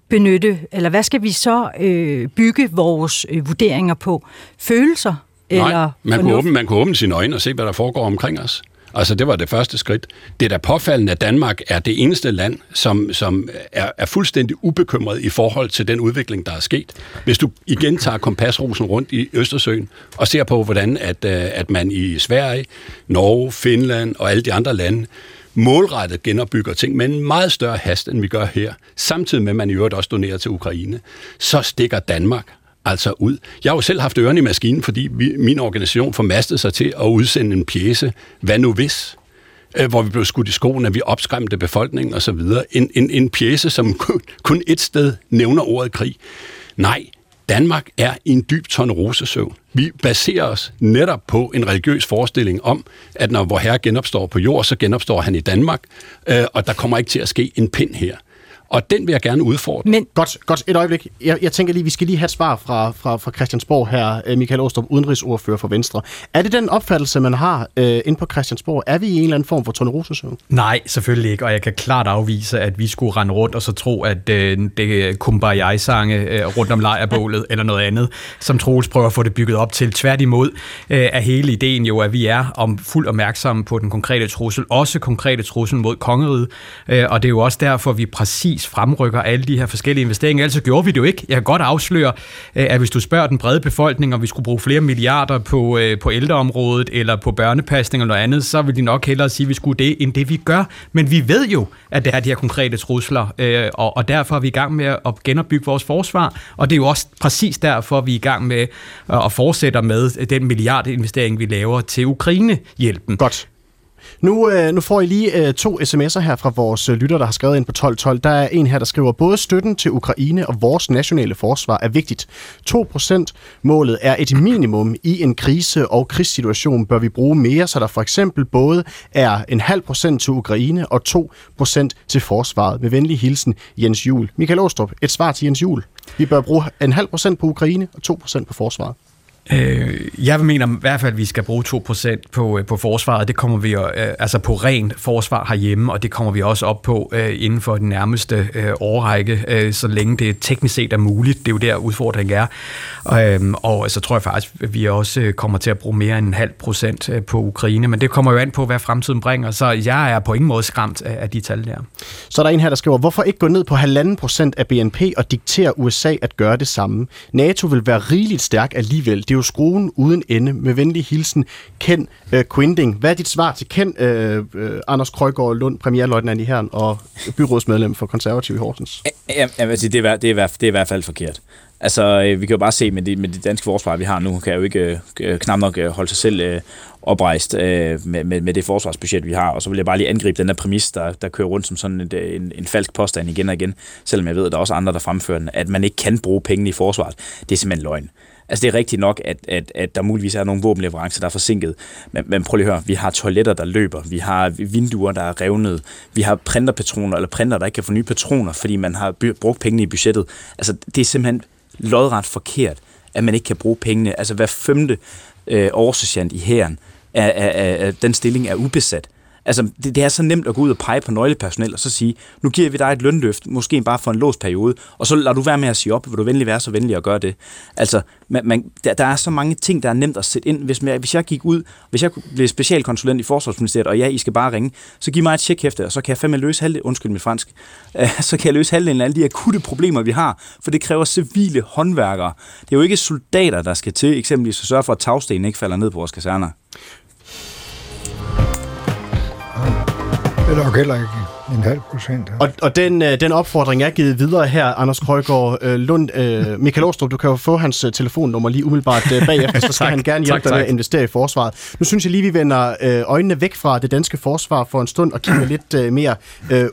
benytte, eller hvad skal vi så øh, bygge vores øh, vurderinger på? Følelser? Eller Nej, man kunne, åbne, man kunne åbne sine øjne og se, hvad der foregår omkring os. Altså, det var det første skridt. Det er da påfaldende, at Danmark er det eneste land, som, som er, er fuldstændig ubekymret i forhold til den udvikling, der er sket. Hvis du igen tager kompasrosen rundt i Østersøen og ser på, hvordan at, øh, at man i Sverige, Norge, Finland og alle de andre lande målrettet genopbygger ting med en meget større hast, end vi gør her, samtidig med, at man i øvrigt også donerer til Ukraine, så stikker Danmark altså ud. Jeg har jo selv haft ørerne i maskinen, fordi vi, min organisation formastede sig til at udsende en pjæse, hvad nu hvis? Øh, hvor vi blev skudt i skoen, at vi opskræmte befolkningen osv. En, en, en pjæse, som kun, kun et sted nævner ordet krig. Nej, Danmark er i en dyb rosesøvn. Vi baserer os netop på en religiøs forestilling om, at når vor herre genopstår på jord, så genopstår han i Danmark, øh, og der kommer ikke til at ske en pind her. Og den vil jeg gerne udfordre. Men godt, godt et øjeblik. Jeg, jeg tænker lige, vi skal lige have et svar fra, fra, fra Christiansborg her, øh, Michael Åstrup, udenrigsordfører for Venstre. Er det den opfattelse, man har øh, inde på Christiansborg? Er vi i en eller anden form for tornerosesøvn? Nej, selvfølgelig ikke, og jeg kan klart afvise, at vi skulle rende rundt og så tro, at øh, det er kumbaya-sange øh, rundt om lejrbålet eller noget andet, som Troels prøver at få det bygget op til. Tværtimod øh, er hele ideen jo, at vi er om fuld opmærksomme på den konkrete trussel, også konkrete trussel mod kongeriget, øh, og det er jo også derfor, vi præcis gradvis fremrykker alle de her forskellige investeringer. Altså gjorde vi det jo ikke. Jeg kan godt afsløre, øh, at hvis du spørger den brede befolkning, om vi skulle bruge flere milliarder på, øh, på ældreområdet eller på børnepasning eller noget andet, så vil de nok hellere sige, at vi skulle det, end det vi gør. Men vi ved jo, at det er de her konkrete trusler, øh, og, og derfor er vi i gang med at genopbygge vores forsvar, og det er jo også præcis derfor, vi er i gang med at fortsætte med den milliardinvestering, vi laver til Ukraine-hjælpen. Godt. Nu, øh, nu får I lige øh, to sms'er her fra vores øh, lytter, der har skrevet ind på 1212. Der er en her, der skriver, både støtten til Ukraine og vores nationale forsvar er vigtigt. 2% målet er et minimum i en krise- og krigssituation. Bør vi bruge mere, så der for eksempel både er en halv procent til Ukraine og 2% til forsvaret. Med venlig hilsen, Jens Jul. Michael Åstrup, et svar til Jens Jul. Vi bør bruge en halv procent på Ukraine og 2% på forsvaret. Øh, jeg mener i hvert fald, at vi skal bruge 2% på, øh, på forsvaret. Det kommer vi jo, øh, altså på rent forsvar herhjemme, og det kommer vi også op på øh, inden for den nærmeste øh, årrække, øh, så længe det teknisk set er muligt. Det er jo der udfordringen er. Øh, og så tror jeg faktisk, at vi også øh, kommer til at bruge mere end en halv procent øh, på Ukraine, men det kommer jo an på, hvad fremtiden bringer, så jeg er på ingen måde skræmt af, af de tal der. Så er der en her, der skriver, hvorfor ikke gå ned på halvanden procent af BNP og diktere USA at gøre det samme? NATO vil være rigeligt stærk alligevel. Det er jo skruen uden ende. Med venlig hilsen, Ken øh, Quinding. Hvad er dit svar til Ken øh, øh, Anders Krøjgaard Lund, premierløjtnant i Herren og byrådsmedlem for konservativ i Horsens? Ja, det er, det, er, det er i hvert fald forkert. Altså, øh, vi kan jo bare se med det, med det danske forsvar, vi har nu, kan jeg jo ikke øh, øh knap nok øh, holde sig selv øh, oprejst øh, med, med, med det forsvarsbudget, vi har. Og så vil jeg bare lige angribe den der præmis, der, der kører rundt som sådan et, en, en falsk påstand igen og igen, selvom jeg ved, at der er også andre, der fremfører den, at man ikke kan bruge pengene i forsvaret. Det er simpelthen løgn. Altså det er rigtigt nok, at, at, at der muligvis er nogle våbenleverancer, der er forsinket. Men, men prøv lige at høre, vi har toiletter, der løber, vi har vinduer, der er revnet, vi har printerpatroner, eller printer, der ikke kan få nye patroner, fordi man har brugt pengene i budgettet. Altså det er simpelthen lodret forkert, at man ikke kan bruge pengene. Altså hver femte øh, årsagent i hæren, er, er, er, den stilling er ubesat. Altså, det, det er så nemt at gå ud og pege på nøglepersonel og så sige, nu giver vi dig et lønløft, måske bare for en låst periode, og så lader du være med at sige op, vil du venlig være så venlig at gøre det. Altså, man, man, der, der er så mange ting, der er nemt at sætte ind. Hvis, man, hvis jeg gik ud, hvis jeg blev specialkonsulent i Forsvarsministeriet, og ja, I skal bare ringe, så giv mig et tjekhæfte, og så kan jeg fandme løse halvdelen, undskyld mit fransk, så kan jeg løse halvdelen af alle de akutte problemer, vi har, for det kræver civile håndværkere. Det er jo ikke soldater, der skal til eksempelvis at sørge for, at tagstenen ikke falder ned på vores kaserner. Er nok heller ikke en halv procent. Og, og den, øh, den opfordring er givet videre her, Anders Krøjgaard øh, Lund. Øh, Michael Åstrup, du kan jo få hans telefonnummer lige umiddelbart bagefter, så skal tak, han gerne hjælpe tak, dig med at investere i forsvaret. Nu synes jeg lige, vi vender øjnene væk fra det danske forsvar for en stund og kigger lidt mere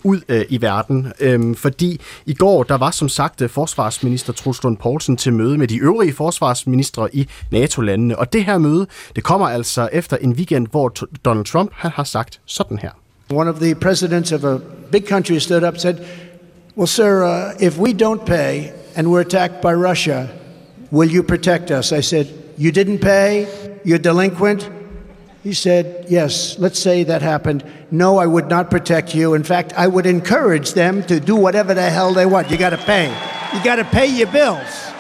ud i verden. Øhm, fordi i går, der var som sagt forsvarsminister Truls Lund Poulsen til møde med de øvrige forsvarsministre i NATO-landene. Og det her møde, det kommer altså efter en weekend, hvor Donald Trump han har sagt sådan her. One of the presidents of a big country stood up and said, Well, sir, uh, if we don't pay and we're attacked by Russia, will you protect us? I said, You didn't pay? You're delinquent? He said, Yes, let's say that happened. No, I would not protect you. In fact, I would encourage them to do whatever the hell they want. You got to pay. You got to pay your bills.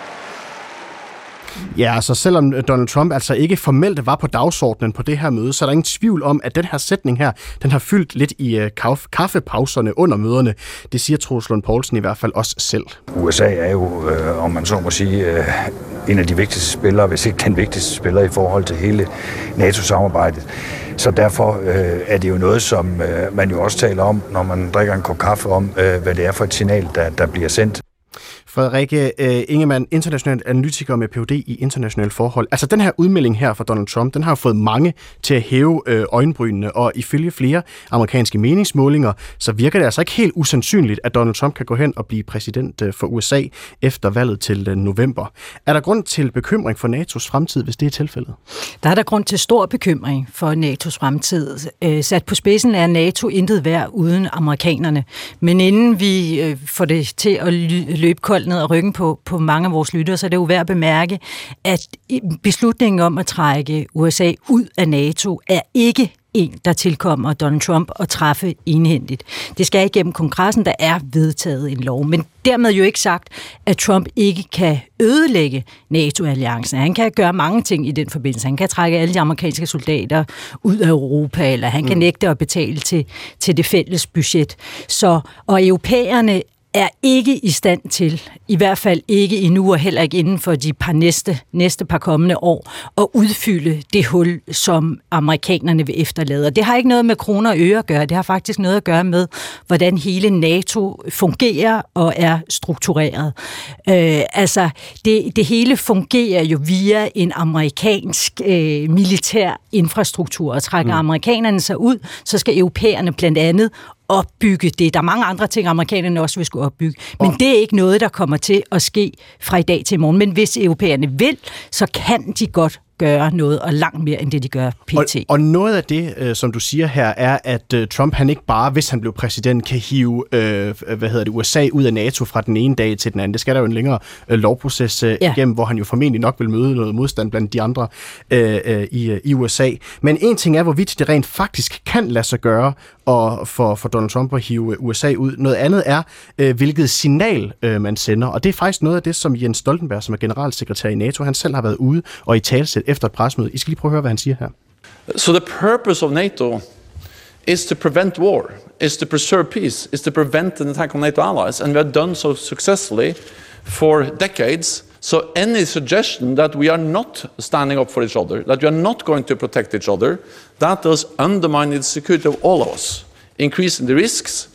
Ja, altså selvom øh, Donald Trump altså ikke formelt var på dagsordenen på det her møde, så er der ingen tvivl om, at den her sætning her, den har fyldt lidt i øh, kaffepauserne under møderne. Det siger Troels Lund Poulsen i hvert fald også selv. USA er jo, øh, om man så må sige, øh, en af de vigtigste spillere, hvis ikke den vigtigste spiller i forhold til hele NATO-samarbejdet. Så derfor øh, er det jo noget, som øh, man jo også taler om, når man drikker en kop kaffe om, øh, hvad det er for et signal, der, der bliver sendt. Frederikke øh, Ingemann, international analytiker med Ph.D. i internationale forhold. Altså den her udmelding her fra Donald Trump, den har fået mange til at hæve øh, øjenbrynene, og ifølge flere amerikanske meningsmålinger, så virker det altså ikke helt usandsynligt, at Donald Trump kan gå hen og blive præsident øh, for USA efter valget til uh, november. Er der grund til bekymring for NATO's fremtid, hvis det er tilfældet? Der er der grund til stor bekymring for NATO's fremtid. Sat på spidsen er NATO intet værd uden amerikanerne. Men inden vi får det til at løbe koldt ned ad ryggen på, på mange af vores lyttere, så er det jo værd at bemærke, at beslutningen om at trække USA ud af NATO er ikke en, der tilkommer Donald Trump at træffe enhændigt. Det skal igennem kongressen, der er vedtaget en lov. Men dermed jo ikke sagt, at Trump ikke kan ødelægge NATO-alliancen. Han kan gøre mange ting i den forbindelse. Han kan trække alle de amerikanske soldater ud af Europa, eller han kan mm. nægte at betale til, til det fælles budget. Så, og europæerne er ikke i stand til, i hvert fald ikke endnu og heller ikke inden for de par næste, næste par kommende år, at udfylde det hul, som amerikanerne vil efterlade. Og det har ikke noget med kroner og øre at gøre, det har faktisk noget at gøre med, hvordan hele NATO fungerer og er struktureret. Øh, altså, det, det hele fungerer jo via en amerikansk øh, militær infrastruktur, og trækker mm. amerikanerne sig ud, så skal europæerne blandt andet opbygge det. Der er mange andre ting, amerikanerne også vil skulle opbygge. Men det er ikke noget, der kommer til at ske fra i dag til i morgen. Men hvis europæerne vil, så kan de godt gøre noget, og langt mere end det, de gør pt. Og, og noget af det, øh, som du siger her, er, at øh, Trump han ikke bare, hvis han blev præsident, kan hive øh, hvad hedder det, USA ud af NATO fra den ene dag til den anden. Det skal der jo en længere øh, lovproces øh, ja. igennem, hvor han jo formentlig nok vil møde noget modstand blandt de andre øh, øh, i, i USA. Men en ting er, hvorvidt det rent faktisk kan lade sig gøre og for, for Donald Trump at hive USA ud. Noget andet er, øh, hvilket signal øh, man sender. Og det er faktisk noget af det, som Jens Stoltenberg, som er generalsekretær i NATO, han selv har været ude og i talsæt efter et. I skal lige prøve at høre, hvad han siger her. So the purpose of NATO is to prevent war, is to preserve peace, is to prevent an attack on NATO allies, and we have done so successfully for decades. So any suggestion that we are not standing up for each other, that we are not going to protect each other, that does undermine the security of all of us, increasing the risks,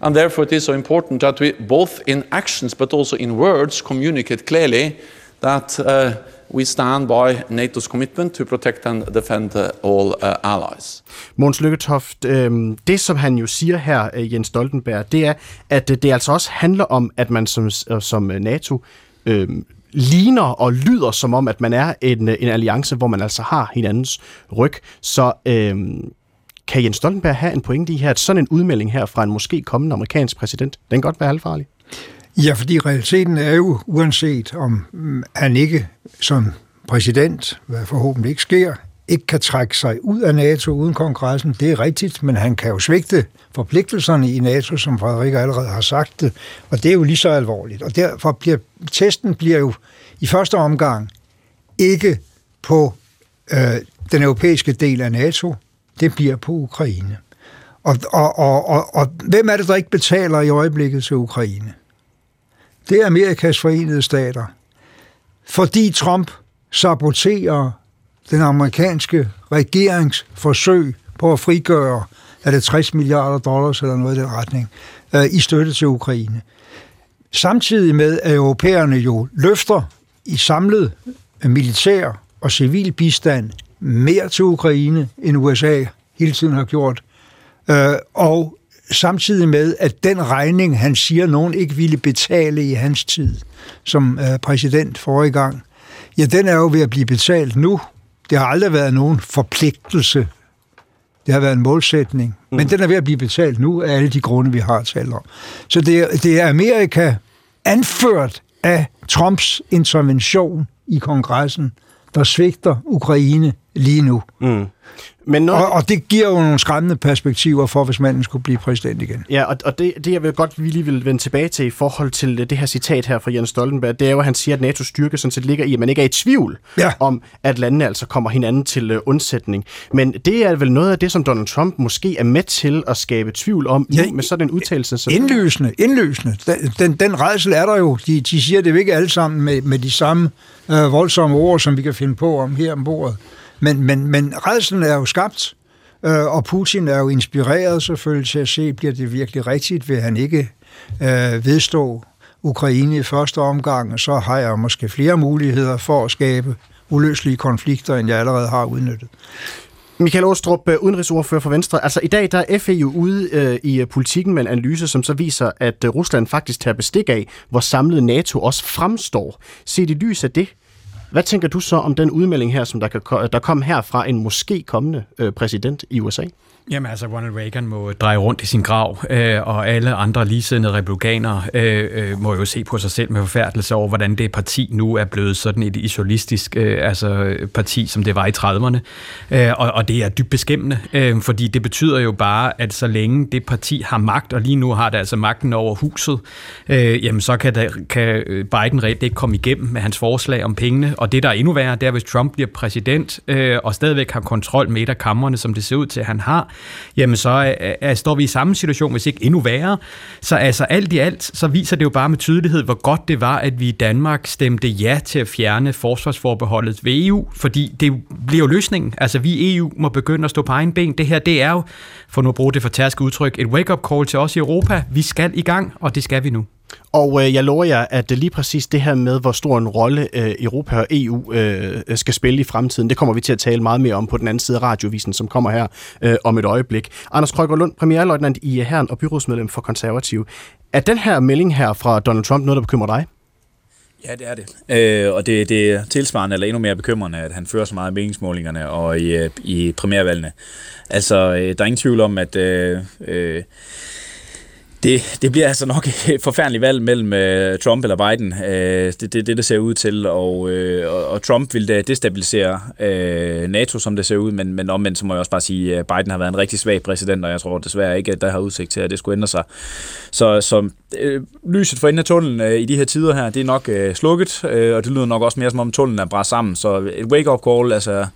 and therefore it is so important that we, both in actions but also in words, communicate clearly that uh, we stand by NATO's commitment to protect and defend uh, all uh, allies. Måns Lykketoft, øh, det som han jo siger her, øh, Jens Stoltenberg, det er, at det altså også handler om, at man som, som NATO øh, ligner og lyder som om, at man er en, en alliance, hvor man altså har hinandens ryg. Så øh, kan Jens Stoltenberg have en pointe i her, at sådan en udmelding her fra en måske kommende amerikansk præsident, den kan godt være halvfarlig? Ja, fordi realiteten er jo, uanset om han ikke som præsident, hvad forhåbentlig ikke sker, ikke kan trække sig ud af NATO uden kongressen. Det er rigtigt, men han kan jo svigte forpligtelserne i NATO, som Frederik allerede har sagt det, og det er jo lige så alvorligt. Og derfor bliver testen bliver jo i første omgang ikke på øh, den europæiske del af NATO, det bliver på Ukraine. Og, og, og, og, og hvem er det, der ikke betaler i øjeblikket til Ukraine? Det er Amerikas forenede stater. Fordi Trump saboterer den amerikanske regerings forsøg på at frigøre, er det 60 milliarder dollars eller noget i den retning, øh, i støtte til Ukraine. Samtidig med, at europæerne jo løfter i samlet øh, militær og civil bistand mere til Ukraine, end USA hele tiden har gjort. Øh, og samtidig med, at den regning, han siger, nogen ikke ville betale i hans tid som øh, præsident forrige gang, ja, den er jo ved at blive betalt nu. Det har aldrig været nogen forpligtelse. Det har været en målsætning. Mm. Men den er ved at blive betalt nu af alle de grunde, vi har talt om. Så det er, det er Amerika anført af Trumps intervention i kongressen, der svigter Ukraine lige nu. Mm. Men når... og, og det giver jo nogle skræmmende perspektiver for, hvis manden skulle blive præsident igen. Ja, og, og det, det jeg vil godt lige vil vende tilbage til i forhold til det her citat her fra Jens Stoltenberg, det er jo, at han siger, at NATO's styrke sådan set ligger i, at man ikke er i tvivl ja. om, at landene altså kommer hinanden til uh, undsætning. Men det er vel noget af det, som Donald Trump måske er med til at skabe tvivl om ja, med sådan en udtalelse. Så... Indløsende, indløsende. Den, den, den redsel er der jo. De, de siger det jo ikke alle sammen med, med de samme uh, voldsomme ord, som vi kan finde på om her om bordet. Men, men, men redselen er jo skabt, øh, og Putin er jo inspireret selvfølgelig til at se, bliver det virkelig rigtigt, vil han ikke øh, vedstå Ukraine i første omgang, og så har jeg måske flere muligheder for at skabe uløselige konflikter, end jeg allerede har udnyttet. Michael Åstrup, øh, udenrigsordfører for Venstre. Altså i dag der er FE jo ude øh, i øh, politikken med en analyse, som så viser, at øh, Rusland faktisk tager bestik af, hvor samlet NATO også fremstår. Set i lys af det, hvad tænker du så om den udmelding her, som der, kan, der kom her fra en måske kommende øh, præsident i USA? Jamen altså, Ronald Reagan må dreje rundt i sin grav, øh, og alle andre ligesindede republikanere øh, øh, må jo se på sig selv med forfærdelse over, hvordan det parti nu er blevet sådan et isolistisk øh, altså, parti, som det var i 30'erne. Øh, og, og det er dybt beskæmmende, øh, fordi det betyder jo bare, at så længe det parti har magt, og lige nu har det altså magten over huset, øh, jamen så kan, der, kan øh, Biden reelt ikke komme igennem med hans forslag om pengene. Og det, der er endnu værre, det er, hvis Trump bliver præsident øh, og stadigvæk har kontrol med et af kammerne, som det ser ud til, at han har, jamen så er, er, står vi i samme situation, hvis ikke endnu værre. Så altså alt i alt, så viser det jo bare med tydelighed, hvor godt det var, at vi i Danmark stemte ja til at fjerne forsvarsforbeholdet ved EU, fordi det bliver jo løsningen. Altså vi i EU må begynde at stå på egen ben. Det her, det er jo, for nu at bruge det for tærske udtryk, et wake-up call til os i Europa. Vi skal i gang, og det skal vi nu. Og øh, jeg lover jer, at lige præcis det her med, hvor stor en rolle øh, Europa og EU øh, skal spille i fremtiden, det kommer vi til at tale meget mere om på den anden side af radiovisen, som kommer her øh, om et øjeblik. Anders Krøger Lund, premierløjtnant i Herren og byrådsmedlem for Konservative. Er den her melding her fra Donald Trump noget, der bekymrer dig? Ja, det er det. Øh, og det, det er tilsvarende eller endnu mere bekymrende, at han fører så meget i meningsmålingerne og i, øh, i primærvalgene. Altså, øh, der er ingen tvivl om, at øh, øh, det, det bliver altså nok et forfærdeligt valg mellem øh, Trump eller Biden. Øh, det er det, det, det ser ud til, og, øh, og Trump vil da destabilisere øh, NATO, som det ser ud, men, men omvendt så må jeg også bare sige, at Biden har været en rigtig svag præsident, og jeg tror desværre ikke, at der har udsigt til, at det skulle ændre sig. Så, så øh, lyset for enden af tunnelen øh, i de her tider her, det er nok øh, slukket, øh, og det lyder nok også mere som om tunnelen er bræt sammen, så øh, et wake-up call, altså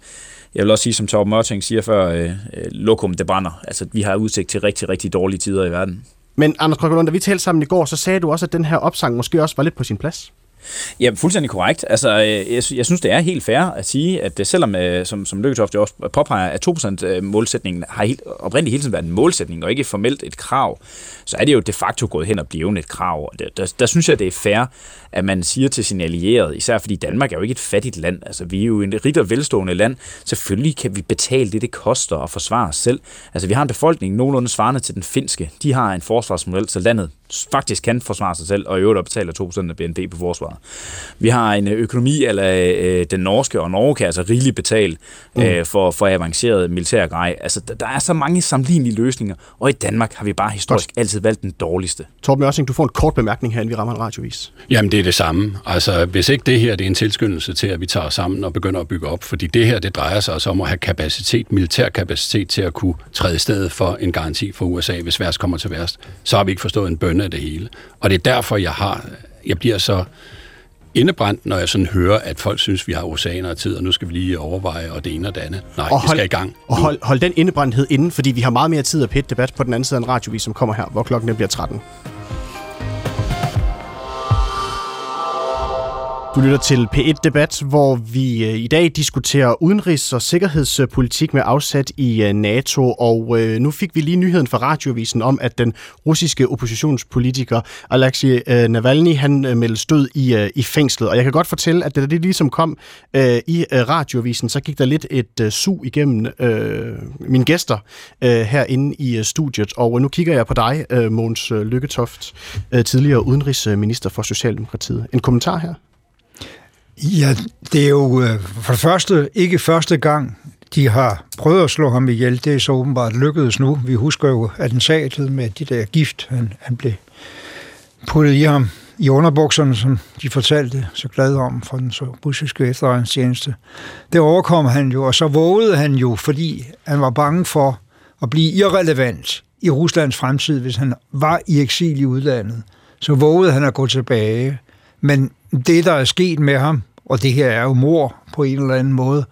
jeg vil også sige, som Torben Mørting siger før, øh, øh, lokum, det brænder. Altså, vi har udsigt til rigtig, rigtig dårlige tider i verden. Men Anders Krøkkelund, da vi talte sammen i går, så sagde du også, at den her opsang måske også var lidt på sin plads. Ja, fuldstændig korrekt. Altså, øh, jeg, jeg synes, det er helt fair at sige, at øh, selvom, øh, som, som Lykketoft også påpeger, at 2%-målsætningen har helt, oprindeligt hele tiden været en målsætning, og ikke formelt et krav, så er det jo de facto gået hen og blevet et krav. Der, der, der synes jeg, det er fair, at man siger til sine allierede, især fordi Danmark er jo ikke et fattigt land, altså vi er jo et rigt og velstående land, selvfølgelig kan vi betale det, det koster at forsvare os selv. Altså vi har en befolkning nogenlunde svarende til den finske, de har en forsvarsmodel, så landet faktisk kan forsvare sig selv, og i øvrigt betaler 2% af BNP på forsvaret. Vi har en økonomi, eller øh, den norske, og Norge kan altså rigeligt betale mm. øh, for, for avanceret militær grej. Altså, der, der er så mange sammenlignelige løsninger, og i Danmark har vi bare historisk Godt. altid valgt den dårligste. Torben Ørsing, du får en kort bemærkning her, inden vi rammer en radiovis. Jamen, det er det samme. Altså, hvis ikke det her det er en tilskyndelse til, at vi tager sammen og begynder at bygge op, fordi det her, det drejer sig også om at have kapacitet, militær kapacitet til at kunne træde i stedet for en garanti for USA, hvis værst kommer til værst, så har vi ikke forstået en bønne af det hele. Og det er derfor, jeg har, jeg bliver så indebrændt, når jeg sådan hører, at folk synes, vi har oceaner og tid, og nu skal vi lige overveje, og det ene og det andet. Nej, og hold, vi skal i gang. Og hold, hold den indebrændthed inden, fordi vi har meget mere tid at pætte debat på den anden side af en radiovis, som kommer her, hvor klokken bliver 13. Du lytter til P1-debat, hvor vi øh, i dag diskuterer udenrigs- og sikkerhedspolitik med afsat i øh, NATO, og øh, nu fik vi lige nyheden fra radiovisen om, at den russiske oppositionspolitiker Alexei Navalny, han meldte stød i, i fængslet. Og jeg kan godt fortælle, at da det ligesom kom i radiovisen, så gik der lidt et sug igennem øh, mine gæster øh, herinde i studiet. Og nu kigger jeg på dig, Måns Lykketoft, tidligere udenrigsminister for Socialdemokratiet. En kommentar her? Ja, det er jo øh, for det første ikke første gang, de har prøvet at slå ham ihjel. Det er så åbenbart lykkedes nu. Vi husker jo attentatet med de der gift, han, han blev puttet i ham i underbukserne, som de fortalte så glade om fra den så russiske efterretningstjeneste. Det overkom han jo, og så vågede han jo, fordi han var bange for at blive irrelevant i Ruslands fremtid, hvis han var i eksil i udlandet. Så vågede han at gå tilbage. Men det, der er sket med ham, og det her er jo mor på en eller anden måde,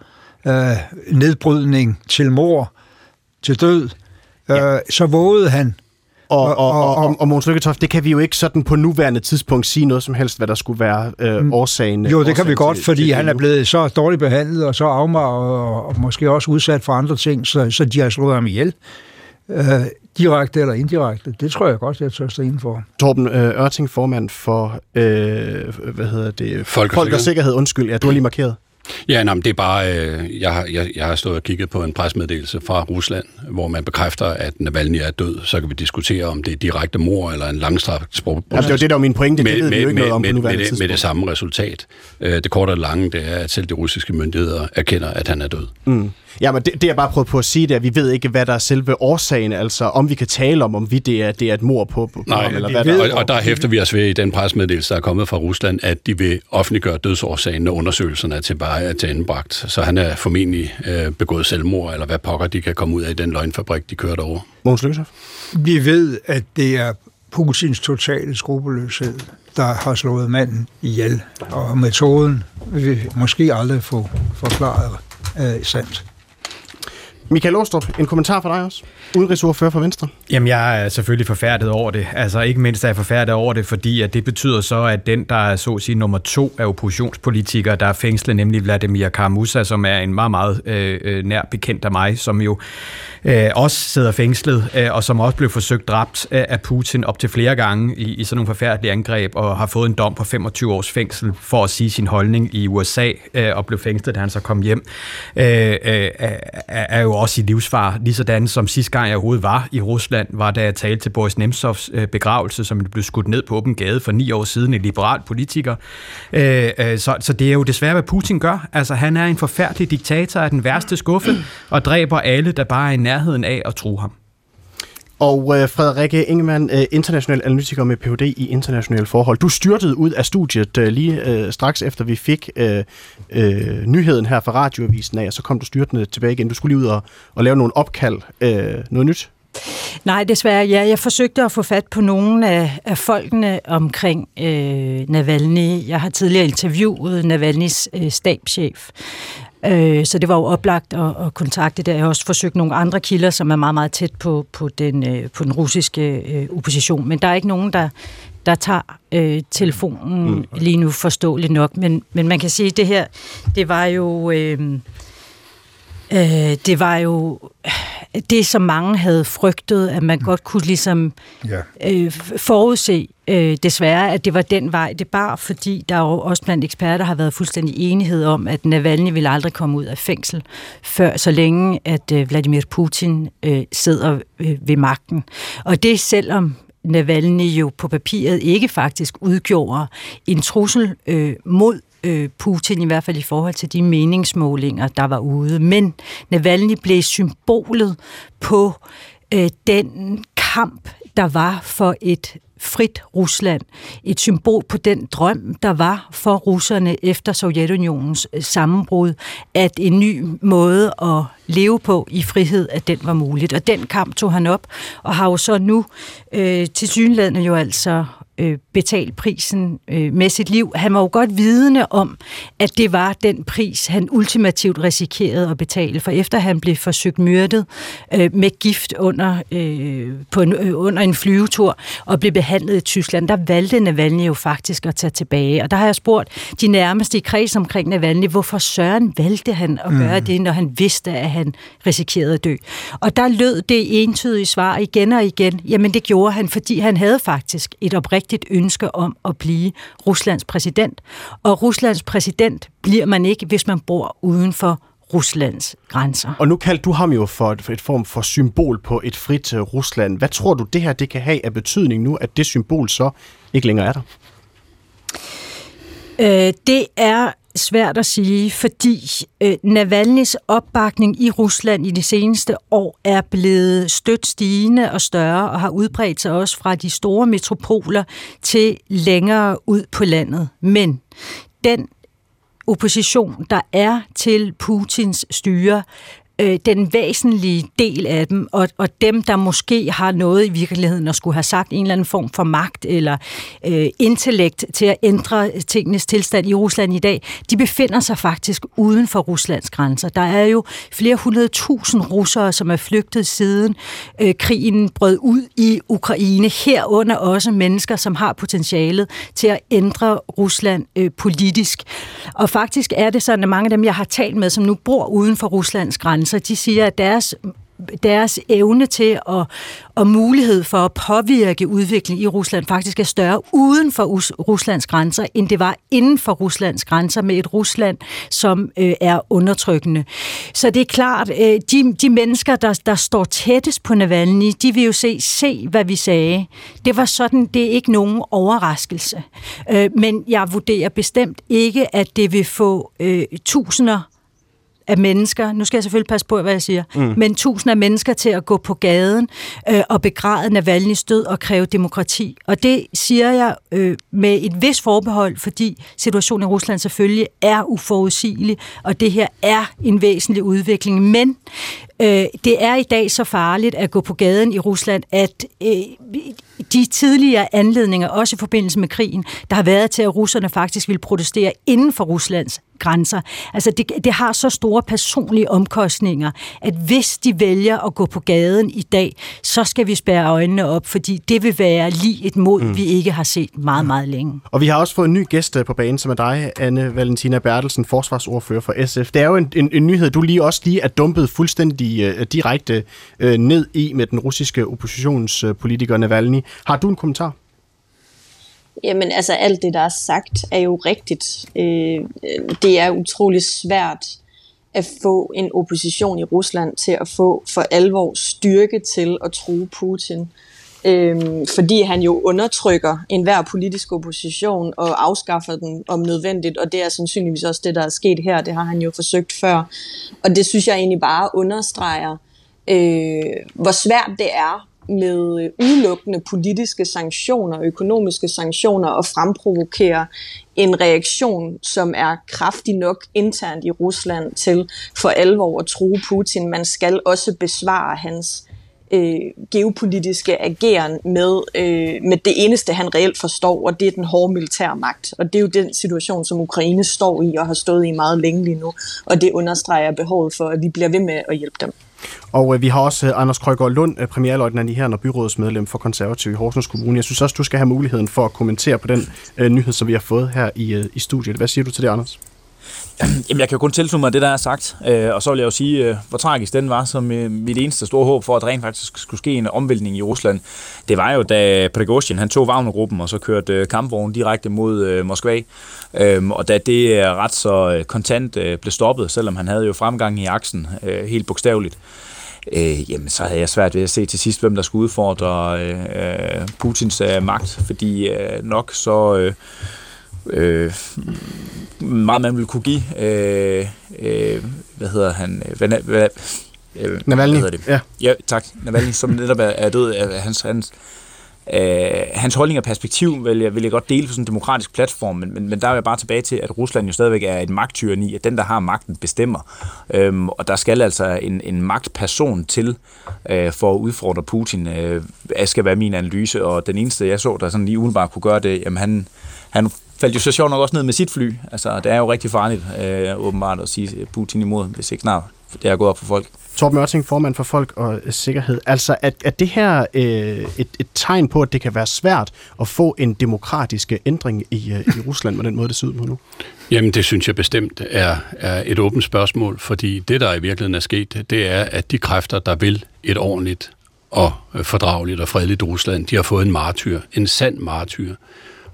øh, nedbrydning til mor, til død, øh, ja. så vågede han. Og, og, og, og, og, og Måns Lykketoft, det kan vi jo ikke sådan på nuværende tidspunkt sige noget som helst, hvad der skulle være øh, mm. årsagen. Jo, det kan vi godt, til, fordi til han er blevet så dårligt behandlet, og så afmar og, og måske også udsat for andre ting, så, så de har slået ham ihjel. Øh, direkte eller indirekte, det tror jeg godt, jeg tør stå for. Torben øh, Ørting, formand for øh, hvad hedder det? Folk og, Folk og Sikkerhed. Undskyld, ja, du har lige markeret. Ja, nej, det er bare, øh, jeg, har, jeg, jeg har stået og kigget på en presmeddelelse fra Rusland, hvor man bekræfter, at Navalny er død. Så kan vi diskutere, om det er direkte mor eller en langstrakt sprog. Ja, det var det, der var min pointe. Det med, ved med, vi jo ikke med, noget om med, på med, det, med det samme resultat. Øh, det korte og lange, det er, at selv de russiske myndigheder erkender, at han er død. Mm. Ja, men det, det jeg bare prøvet på at sige, det er, at vi ved ikke, hvad der er selve årsagen, altså om vi kan tale om, om vi det er, det er et mor på, på Nej, ham, eller hvad der og, og der hæfter vi os ved i den presmeddelelse, der er kommet fra Rusland, at de vil offentliggøre dødsårsagen, når undersøgelserne er tilbage til indbragt. Så han er formentlig øh, begået selvmord, eller hvad pokker de kan komme ud af i den løgnfabrik, de kørte over. Mogens Lykkeshoff? Vi ved, at det er Putins totale skrupelløshed, der har slået manden ihjel. Og metoden vil vi måske aldrig få forklaret øh, sandt. Michael Åstrup, en kommentar fra dig også? Udenrigsordfører for Venstre. Jamen, jeg er selvfølgelig forfærdet over det. Altså, ikke mindst er jeg forfærdet over det, fordi at det betyder så, at den, der er så at sige nummer to af oppositionspolitikere, der er fængslet, nemlig Vladimir Karamusa, som er en meget, meget øh, øh, nær bekendt af mig, som jo øh, også sidder fængslet, øh, og som også blev forsøgt dræbt øh, af Putin op til flere gange i, i sådan nogle forfærdelige angreb, og har fået en dom på 25 års fængsel for at sige sin holdning i USA, øh, og blev fængslet, da han så kom hjem, øh, øh, er jo også i livsfar, lige sådan som sidste gang jeg overhovedet var i Rusland, var da jeg talte til Boris Nemtsovs øh, begravelse, som blev skudt ned på åben gade for ni år siden, en liberal politiker. Øh, øh, så, så det er jo desværre, hvad Putin gør. Altså, han er en forfærdelig diktator af den værste skuffe, og dræber alle, der bare er i nærheden af at tro ham. Og øh, Frederikke Ingemann, øh, international analytiker med Ph.D. i internationale forhold. Du styrtede ud af studiet øh, lige øh, straks efter vi fik øh, øh, nyheden her fra radioavisen af, og så kom du styrtende tilbage igen. Du skulle lige ud og, og lave nogle opkald. Øh, noget nyt? Nej, desværre. Ja, jeg forsøgte at få fat på nogle af, af folkene omkring øh, Navalny. Jeg har tidligere interviewet Navalnys øh, stabschef, Øh, så det var jo oplagt at, at kontakte der. Jeg har også forsøgt nogle andre kilder, som er meget, meget tæt på, på, den, øh, på den russiske øh, opposition. Men der er ikke nogen, der, der tager øh, telefonen mm. lige nu forståeligt nok. Men, men man kan sige, at det her, det var jo... Øh, Øh, det var jo det, som mange havde frygtet, at man godt kunne ligesom ja. øh, forudse øh, desværre, at det var den vej, det bar, fordi der jo også blandt eksperter har været fuldstændig enighed om, at Navalny vil aldrig komme ud af fængsel, før så længe, at øh, Vladimir Putin øh, sidder øh, ved magten. Og det selvom Navalny jo på papiret ikke faktisk udgjorde en trussel øh, mod øh, Putin, i hvert fald i forhold til de meningsmålinger, der var ude. Men Navalny blev symbolet på øh, den kamp, der var for et frit Rusland. Et symbol på den drøm, der var for russerne efter Sovjetunionens øh, sammenbrud, at en ny måde at leve på i frihed, at den var muligt. Og den kamp tog han op, og har jo så nu øh, til synlædende jo altså øh, betalt prisen øh, med sit liv. Han var jo godt vidende om, at det var den pris, han ultimativt risikerede at betale, for efter han blev forsøgt myrdet øh, med gift under, øh, på en, øh, under en flyvetur og blev behandlet i Tyskland, der valgte Navalny jo faktisk at tage tilbage. Og der har jeg spurgt de nærmeste i kreds omkring Navalny, hvorfor Søren valgte han at gøre mm. det, når han vidste, at han risikerede at dø. Og der lød det entydige svar igen og igen, jamen det gjorde han, fordi han havde faktisk et oprigtigt oprigtigt ønske om at blive Ruslands præsident. Og Ruslands præsident bliver man ikke, hvis man bor uden for Ruslands grænser. Og nu kaldte du ham jo for et, et form for symbol på et frit uh, Rusland. Hvad tror du, det her det kan have af betydning nu, at det symbol så ikke længere er der? Øh, det er svært at sige, fordi øh, Navalny's opbakning i Rusland i de seneste år er blevet stødt stigende og større og har udbredt sig også fra de store metropoler til længere ud på landet. Men den opposition, der er til Putins styre, øh, den væsentlige del af dem, og, og dem, der måske har noget i virkeligheden at skulle have sagt en eller anden form for magt eller øh, intellekt til at ændre tingenes tilstand i Rusland i dag, de befinder sig faktisk uden for Ruslands grænser. Der er jo flere hundrede tusind russere, som er flygtet siden øh, krigen brød ud i Ukraine, herunder også mennesker, som har potentialet til at ændre Rusland øh, politisk. Og faktisk er det sådan, at mange af dem, jeg har talt med, som nu bor uden for Ruslands grænser, så de siger, at deres deres evne til at, og mulighed for at påvirke udviklingen i Rusland faktisk er større uden for Ruslands grænser, end det var inden for Ruslands grænser med et Rusland, som øh, er undertrykkende. Så det er klart, øh, de, de mennesker, der, der står tættest på Navalny, de vil jo se, se, hvad vi sagde. Det var sådan, det er ikke nogen overraskelse. Øh, men jeg vurderer bestemt ikke, at det vil få øh, tusinder af mennesker, nu skal jeg selvfølgelig passe på, hvad jeg siger, mm. men tusinder af mennesker til at gå på gaden øh, og begræde Navalny's død og kræve demokrati. Og det siger jeg øh, med et vis forbehold, fordi situationen i Rusland selvfølgelig er uforudsigelig, og det her er en væsentlig udvikling. Men øh, det er i dag så farligt at gå på gaden i Rusland, at øh, de tidligere anledninger, også i forbindelse med krigen, der har været til, at russerne faktisk vil protestere inden for Ruslands grænser. Altså det, det har så store personlige omkostninger, at hvis de vælger at gå på gaden i dag, så skal vi spære øjnene op, fordi det vil være lige et mod, mm. vi ikke har set meget, meget længe. Og vi har også fået en ny gæst øh, på banen, som er dig, Anne Valentina Bertelsen, forsvarsordfører for SF. Det er jo en, en, en nyhed, du lige også lige er dumpet fuldstændig uh, direkte uh, ned i med den russiske oppositionspolitiker Navalny. Har du en kommentar? Jamen altså alt det, der er sagt, er jo rigtigt. Øh, det er utrolig svært at få en opposition i Rusland til at få for alvor styrke til at true Putin. Øhm, fordi han jo undertrykker enhver politisk opposition og afskaffer den om nødvendigt, og det er sandsynligvis også det, der er sket her. Det har han jo forsøgt før. Og det synes jeg egentlig bare understreger, øh, hvor svært det er med øh, udelukkende politiske sanktioner, økonomiske sanktioner og fremprovokere en reaktion, som er kraftig nok internt i Rusland til for alvor at true Putin. Man skal også besvare hans øh, geopolitiske ageren med, øh, med det eneste, han reelt forstår, og det er den hårde militære magt. Og det er jo den situation, som Ukraine står i og har stået i meget længe lige nu, og det understreger behovet for, at vi bliver ved med at hjælpe dem. Og øh, vi har også øh, Anders Krøger Lund, øh, premierløjtnant i her, og byrådsmedlem for konservativ i Horsens Kommune. Jeg synes også, du skal have muligheden for at kommentere på den øh, nyhed, som vi har fået her i, øh, i studiet. Hvad siger du til det, Anders? Jamen, jeg kan jo kun tilslutte mig det, der er sagt, øh, og så vil jeg jo sige, øh, hvor tragisk den var, som øh, mit eneste store håb for, at rent faktisk skulle ske en omvæltning i Rusland. Det var jo, da Prigozhin, han tog Wagner-gruppen, og så kørte øh, kampvognen direkte mod øh, Moskva, øh, og da det øh, ret så øh, kontant øh, blev stoppet, selvom han havde jo fremgang i aksen, øh, helt bogstaveligt, øh, jamen så havde jeg svært ved at se til sidst, hvem der skulle udfordre øh, øh Putins øh, magt, fordi øh, nok så øh, øh, meget man ville kunne give, øh, øh, hvad hedder han, hvad, hvad, øh, Navalny. Hvad det? Ja. ja, tak. Navalny, som netop er, er død af hans, hans Øh, hans holdning og perspektiv vil jeg, vil jeg godt dele på sådan en demokratisk platform, men, men, men der er jeg bare tilbage til, at Rusland jo stadigvæk er et magttyranni, at den, der har magten, bestemmer. Øhm, og der skal altså en, en magtperson til øh, for at udfordre Putin, øh, skal være min analyse, og den eneste, jeg så, der sådan lige udenbart kunne gøre det, jamen han, han faldt jo så sjovt nok også ned med sit fly. Altså, det er jo rigtig farligt, øh, åbenbart, at sige Putin imod, hvis ikke snart det er gået op for folk. Torben Mørting, formand for Folk og Sikkerhed. Altså, at, at det her øh, et, et tegn på, at det kan være svært at få en demokratisk ændring i, øh, i Rusland med den måde, det ser ud på nu? Jamen, det synes jeg bestemt er, er et åbent spørgsmål, fordi det, der i virkeligheden er sket, det er, at de kræfter, der vil et ordentligt og fordrageligt og fredeligt Rusland, de har fået en martyr, en sand martyr.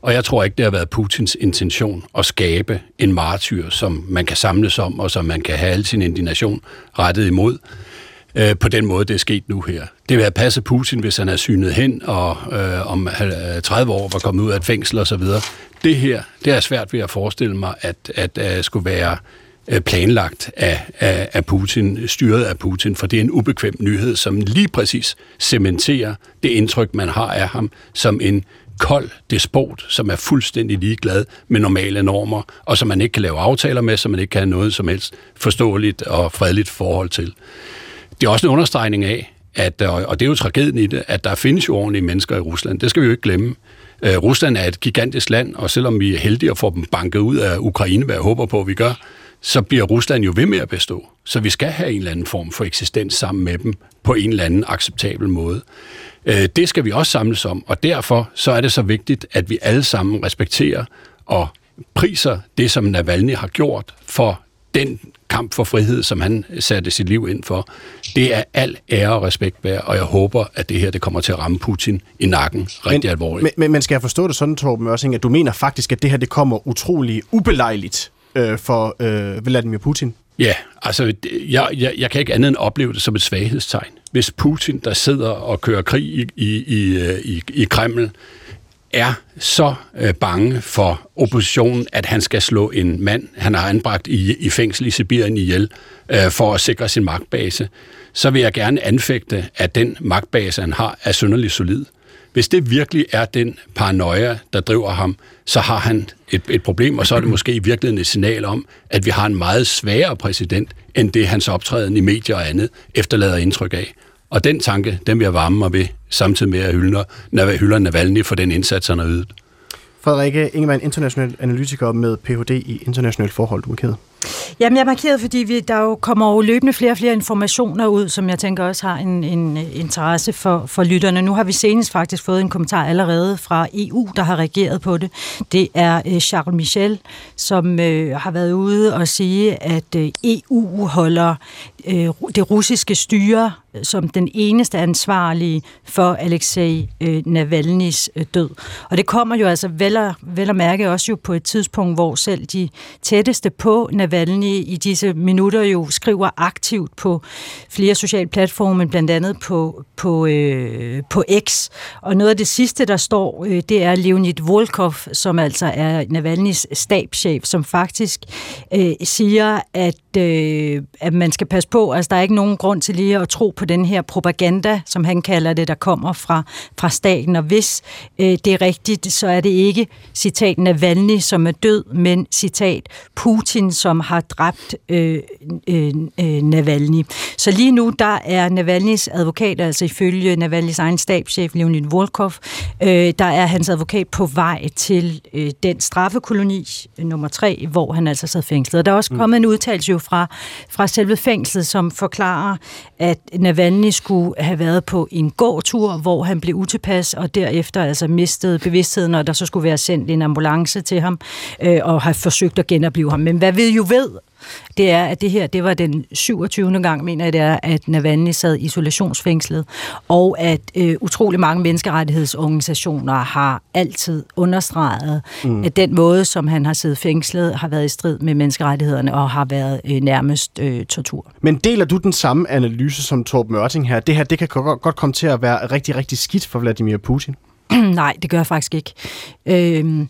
Og jeg tror ikke, det har været Putins intention at skabe en martyr, som man kan samles om, og som man kan have al sin indignation rettet imod øh, på den måde, det er sket nu her. Det vil have passet Putin, hvis han er synet hen, og øh, om 30 øh, år var kommet ud af et fængsel osv. Det her, det er svært ved at forestille mig, at, at, at skulle være øh, planlagt af, af, af Putin, styret af Putin, for det er en ubekvem nyhed, som lige præcis cementerer det indtryk, man har af ham som en kold despot, som er fuldstændig ligeglad med normale normer, og som man ikke kan lave aftaler med, som man ikke kan have noget som helst forståeligt og fredeligt forhold til. Det er også en understregning af, at, øh, og det er jo tragedien i det, at der findes jo ordentlige mennesker i Rusland. Det skal vi jo ikke glemme. Øh, Rusland er et gigantisk land, og selvom vi er heldige at få dem banket ud af Ukraine, hvad jeg håber på, at vi gør, så bliver Rusland jo ved med at bestå. Så vi skal have en eller anden form for eksistens sammen med dem på en eller anden acceptabel måde. Øh, det skal vi også samles om, og derfor så er det så vigtigt, at vi alle sammen respekterer og priser det, som Navalny har gjort for den kamp for frihed, som han satte sit liv ind for. Det er al ære og respekt værd, og jeg håber, at det her det kommer til at ramme Putin i nakken rigtig men, alvorligt. Men, men skal jeg forstå det sådan, Torben Ørsing, at du mener faktisk, at det her det kommer utrolig ubelejligt øh, for øh, Vladimir Putin? Ja, altså jeg, jeg, jeg kan ikke andet end opleve det som et svaghedstegn. Hvis Putin, der sidder og kører krig i, i, i, øh, i, i Kreml, er så øh, bange for oppositionen, at han skal slå en mand, han har anbragt i, i fængsel i Sibirien ihjel, øh, for at sikre sin magtbase, så vil jeg gerne anfægte, at den magtbase, han har, er synderligt solid. Hvis det virkelig er den paranoia, der driver ham, så har han et, et problem, og så er det måske i virkeligheden et signal om, at vi har en meget svagere præsident, end det hans optræden i medier og andet efterlader indtryk af. Og den tanke, den vil jeg varme mig ved, samtidig med at hylde, hylder Navalny for den indsats, han har ydet. Frederikke Ingemann, international analytiker med Ph.D. i international forhold, du markeret. Jamen, jeg markerede, markeret, fordi vi, der jo kommer jo løbende flere og flere informationer ud, som jeg tænker også har en, en øh, interesse for, for lytterne. Nu har vi senest faktisk fået en kommentar allerede fra EU, der har reageret på det. Det er øh, Charles Michel, som øh, har været ude og sige, at øh, EU holder øh, det russiske styre øh, som den eneste ansvarlige for Alexei øh, Navalny's øh, død. Og det kommer jo altså vel at, vel at mærke også jo på et tidspunkt, hvor selv de tætteste på Navalny i disse minutter jo skriver aktivt på flere sociale platforme, blandt andet på, på, øh, på X. Og noget af det sidste, der står, øh, det er Leonid Volkov, som altså er Navalny's stabschef, som faktisk øh, siger, at, øh, at man skal passe på, altså der er ikke nogen grund til lige at tro på den her propaganda, som han kalder det, der kommer fra, fra staten. Og hvis øh, det er rigtigt, så er det ikke citat Navalny, som er død, men citat Putin, som har dræbt øh, øh, øh, Navalny. Så lige nu, der er Navalnys advokat, altså ifølge Navalnys egen stabschef, Leonid Volkov, øh, der er hans advokat på vej til øh, den straffekoloni øh, nummer tre, hvor han altså sad fængslet. Der er også mm. kommet en udtalelse jo fra, fra selve fængslet, som forklarer, at Navalny skulle have været på en gåtur, hvor han blev utilpas, og derefter altså mistede bevidstheden, og der så skulle være sendt en ambulance til ham, øh, og har forsøgt at genopleve ham. Men hvad vi jo ved, det er, at det her, det var den 27. gang, mener jeg det er, at Navalny sad isolationsfængslet, og at øh, utrolig mange menneskerettighedsorganisationer har altid understreget, mm. at den måde, som han har siddet fængslet, har været i strid med menneskerettighederne og har været øh, nærmest øh, tortur. Men deler du den samme analyse som Torben Mørting her? Det her, det kan godt, komme til at være rigtig, rigtig skidt for Vladimir Putin. Nej, det gør jeg faktisk ikke. Øh,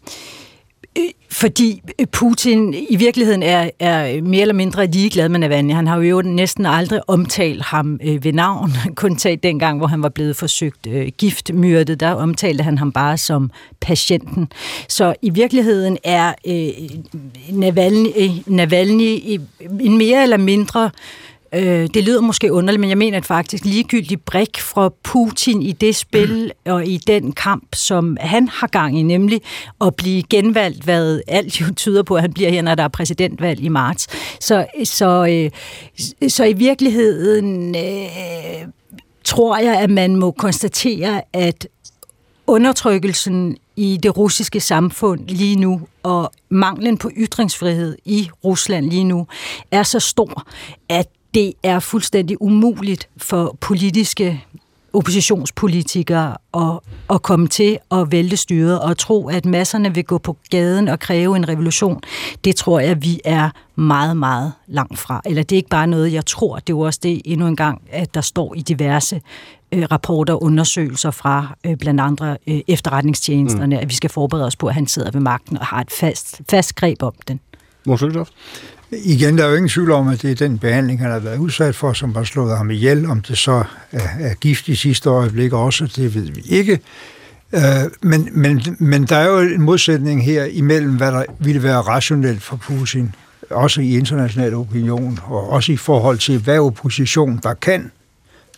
fordi øh, Putin i virkeligheden er, er mere eller mindre ligeglad med Navalny. Han har jo næsten aldrig omtalt ham øh, ved navn. Kun talt dengang, hvor han var blevet forsøgt øh, giftmyrdet, der omtalte han ham bare som patienten. Så i virkeligheden er øh, Navalny, Navalny en mere eller mindre øh, Øh, det lyder måske underligt, men jeg mener at faktisk ligegyldig brik fra Putin i det spil mm. og i den kamp, som han har gang i, nemlig at blive genvalgt, hvad alt jo tyder på, at han bliver her, når der er præsidentvalg i marts. Så, så, øh, så i virkeligheden øh, tror jeg, at man må konstatere, at undertrykkelsen i det russiske samfund lige nu, og manglen på ytringsfrihed i Rusland lige nu, er så stor, at det er fuldstændig umuligt for politiske oppositionspolitikere at, at komme til at vælte styret og tro, at masserne vil gå på gaden og kræve en revolution, det tror jeg, vi er meget, meget langt fra. Eller det er ikke bare noget, jeg tror, det er jo også det endnu en gang, at der står i diverse øh, rapporter og undersøgelser fra øh, blandt andre øh, efterretningstjenesterne, mm. at vi skal forberede os på, at han sidder ved magten og har et fast, fast greb om den. Mås Igen, der er jo ingen tvivl om, at det er den behandling, han har været udsat for, som har slået ham ihjel. Om det så er, er gift i sidste øjeblik også, det ved vi ikke. Øh, men, men, men der er jo en modsætning her imellem, hvad der ville være rationelt for Putin, også i international opinion, og også i forhold til, hvad opposition der kan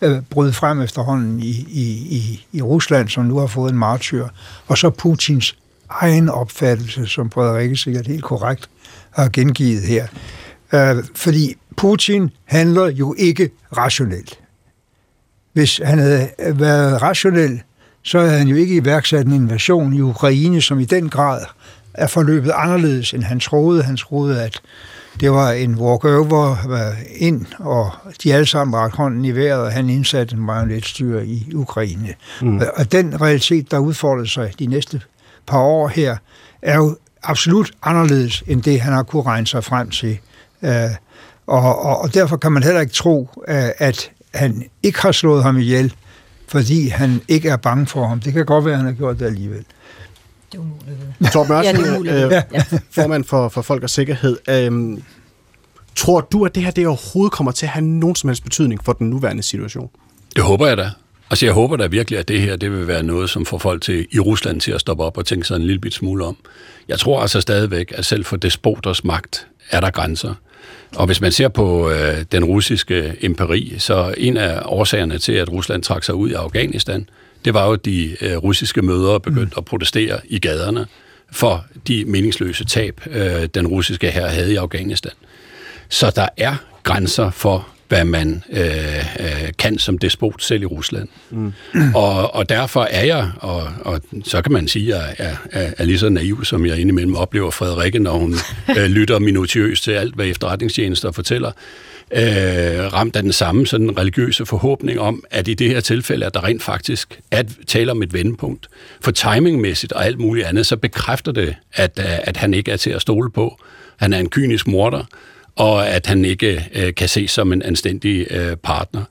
øh, bryde frem efterhånden i, i, i, i Rusland, som nu har fået en martyr, og så Putins egen opfattelse, som Frederik sikkert helt korrekt har gengivet her. Øh, fordi Putin handler jo ikke rationelt. Hvis han havde været rationel, så havde han jo ikke iværksat en invasion i Ukraine, som i den grad er forløbet anderledes, end han troede. Han troede, at det var en walkover ind, og de alle sammen rakte hånden i vejret, og han indsatte en marionetstyre i Ukraine. Mm. Og den realitet, der udfordrede sig de næste par år her, er jo absolut anderledes end det, han har kunne regne sig frem til. Øh, og, og, og derfor kan man heller ikke tro, øh, at han ikke har slået ham ihjel, fordi han ikke er bange for ham. Det kan godt være, at han har gjort det alligevel. Det er umuligt. Torben Mørsen, ja, det er umuligt. Øh, ja. formand for, for Folk og Sikkerhed. Øh, tror du, at det her det overhovedet kommer til at have nogen som helst betydning for den nuværende situation? Det håber jeg da. Altså jeg håber da virkelig, at det her det vil være noget, som får folk til, i Rusland til at stoppe op og tænke sig en lille bit smule om. Jeg tror altså stadigvæk, at selv for despoters magt er der grænser. Og hvis man ser på øh, den russiske imperi, så en af årsagerne til, at Rusland trak sig ud af Afghanistan, det var jo, at de øh, russiske mødre begyndte mm. at protestere i gaderne for de meningsløse tab, øh, den russiske her havde i Afghanistan. Så der er grænser for, hvad man øh, øh, kan som despot selv i Rusland. Mm. Og, og derfor er jeg, og, og så kan man sige, at jeg er, er lige så naiv, som jeg indimellem oplever Frederikke, når hun øh, lytter minutiøst til alt, hvad efterretningstjenester fortæller, øh, ramt af den samme sådan religiøse forhåbning om, at i det her tilfælde, at der rent faktisk at tale om et vendepunkt. For timingmæssigt og alt muligt andet, så bekræfter det, at, at han ikke er til at stole på. Han er en kynisk morder, og at han ikke øh, kan ses som en anstændig øh, partner.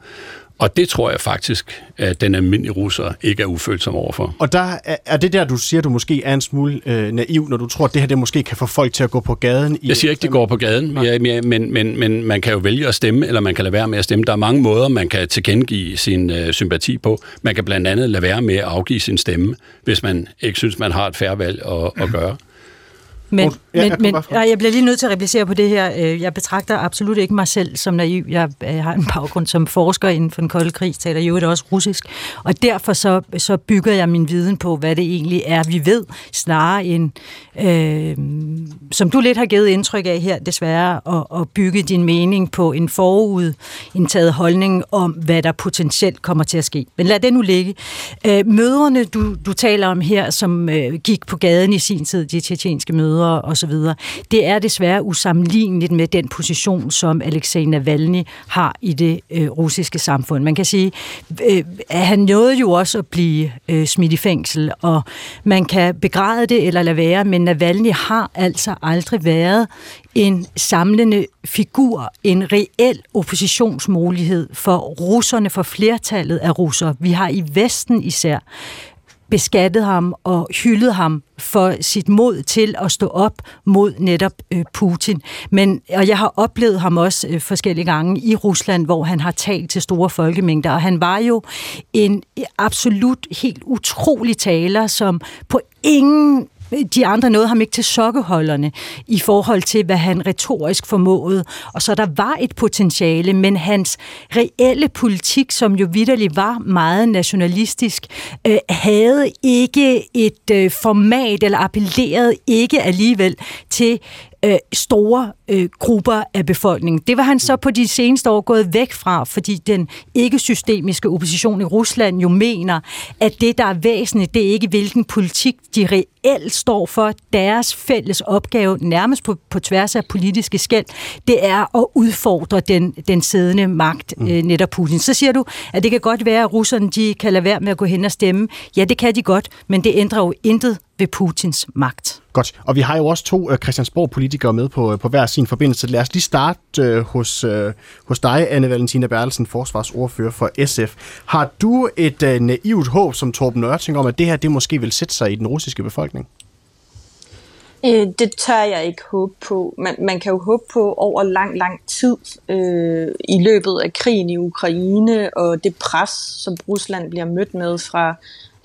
Og det tror jeg faktisk, at den almindelige russer ikke er ufølsom overfor. Og der er, er det der, du siger, du måske er en smule øh, naiv, når du tror, at det her det måske kan få folk til at gå på gaden? I jeg siger ikke, de går på gaden, ja, men, men, men man kan jo vælge at stemme, eller man kan lade være med at stemme. Der er mange måder, man kan tilkendegive sin øh, sympati på. Man kan blandt andet lade være med at afgive sin stemme, hvis man ikke synes, man har et færre valg at, at gøre. Men, ja, men, men jeg, jeg bliver lige nødt til at replicere på det her. Øh, jeg betragter absolut ikke mig selv som naiv. Jeg, jeg har en baggrund som forsker inden for den kolde krig, taler jo det også russisk. Og derfor så, så bygger jeg min viden på, hvad det egentlig er, vi ved, snarere end, øh, som du lidt har givet indtryk af her, desværre, at, at bygge din mening på en forudindtaget holdning om, hvad der potentielt kommer til at ske. Men lad det nu ligge. Øh, møderne, du, du taler om her, som øh, gik på gaden i sin tid, de tjetjenske møder, mødre osv. Det er desværre usammenligneligt med den position, som Alexei Navalny har i det øh, russiske samfund. Man kan sige, øh, at han nåede jo også at blive øh, smidt i fængsel, og man kan begræde det eller lade være, men Navalny har altså aldrig været en samlende figur, en reel oppositionsmulighed for russerne, for flertallet af russere. Vi har i Vesten især beskattet ham og hyldet ham for sit mod til at stå op mod netop øh, Putin. Men, og jeg har oplevet ham også øh, forskellige gange i Rusland, hvor han har talt til store folkemængder, og han var jo en absolut helt utrolig taler, som på ingen de andre nåede ham ikke til sokkeholderne i forhold til, hvad han retorisk formåede. Og så der var et potentiale, men hans reelle politik, som jo vidderligt var meget nationalistisk, øh, havde ikke et øh, format, eller appellerede ikke alligevel til øh, store øh, grupper af befolkningen. Det var han så på de seneste år gået væk fra, fordi den ikke-systemiske opposition i Rusland jo mener, at det, der er væsentligt, det er ikke, hvilken politik de reelt står for. Deres fælles opgave, nærmest på, på tværs af politiske skæld, det er at udfordre den, den siddende magt, mm. øh, netop Putin. Så siger du, at det kan godt være, at russerne de kan lade være med at gå hen og stemme. Ja, det kan de godt, men det ændrer jo intet ved Putins magt. Godt, og vi har jo også to øh, Christiansborg-politikere med på, øh, på hver sin forbindelse. Lad os lige starte øh, hos, øh, hos dig, Anne Valentina Bertelsen, forsvarsordfører for SF. Har du et øh, naivt håb som Torben Nørting om, at det her det måske vil sætte sig i den russiske befolkning? Øh, det tør jeg ikke håbe på. Man, man kan jo håbe på over lang, lang tid øh, i løbet af krigen i Ukraine og det pres, som Rusland bliver mødt med fra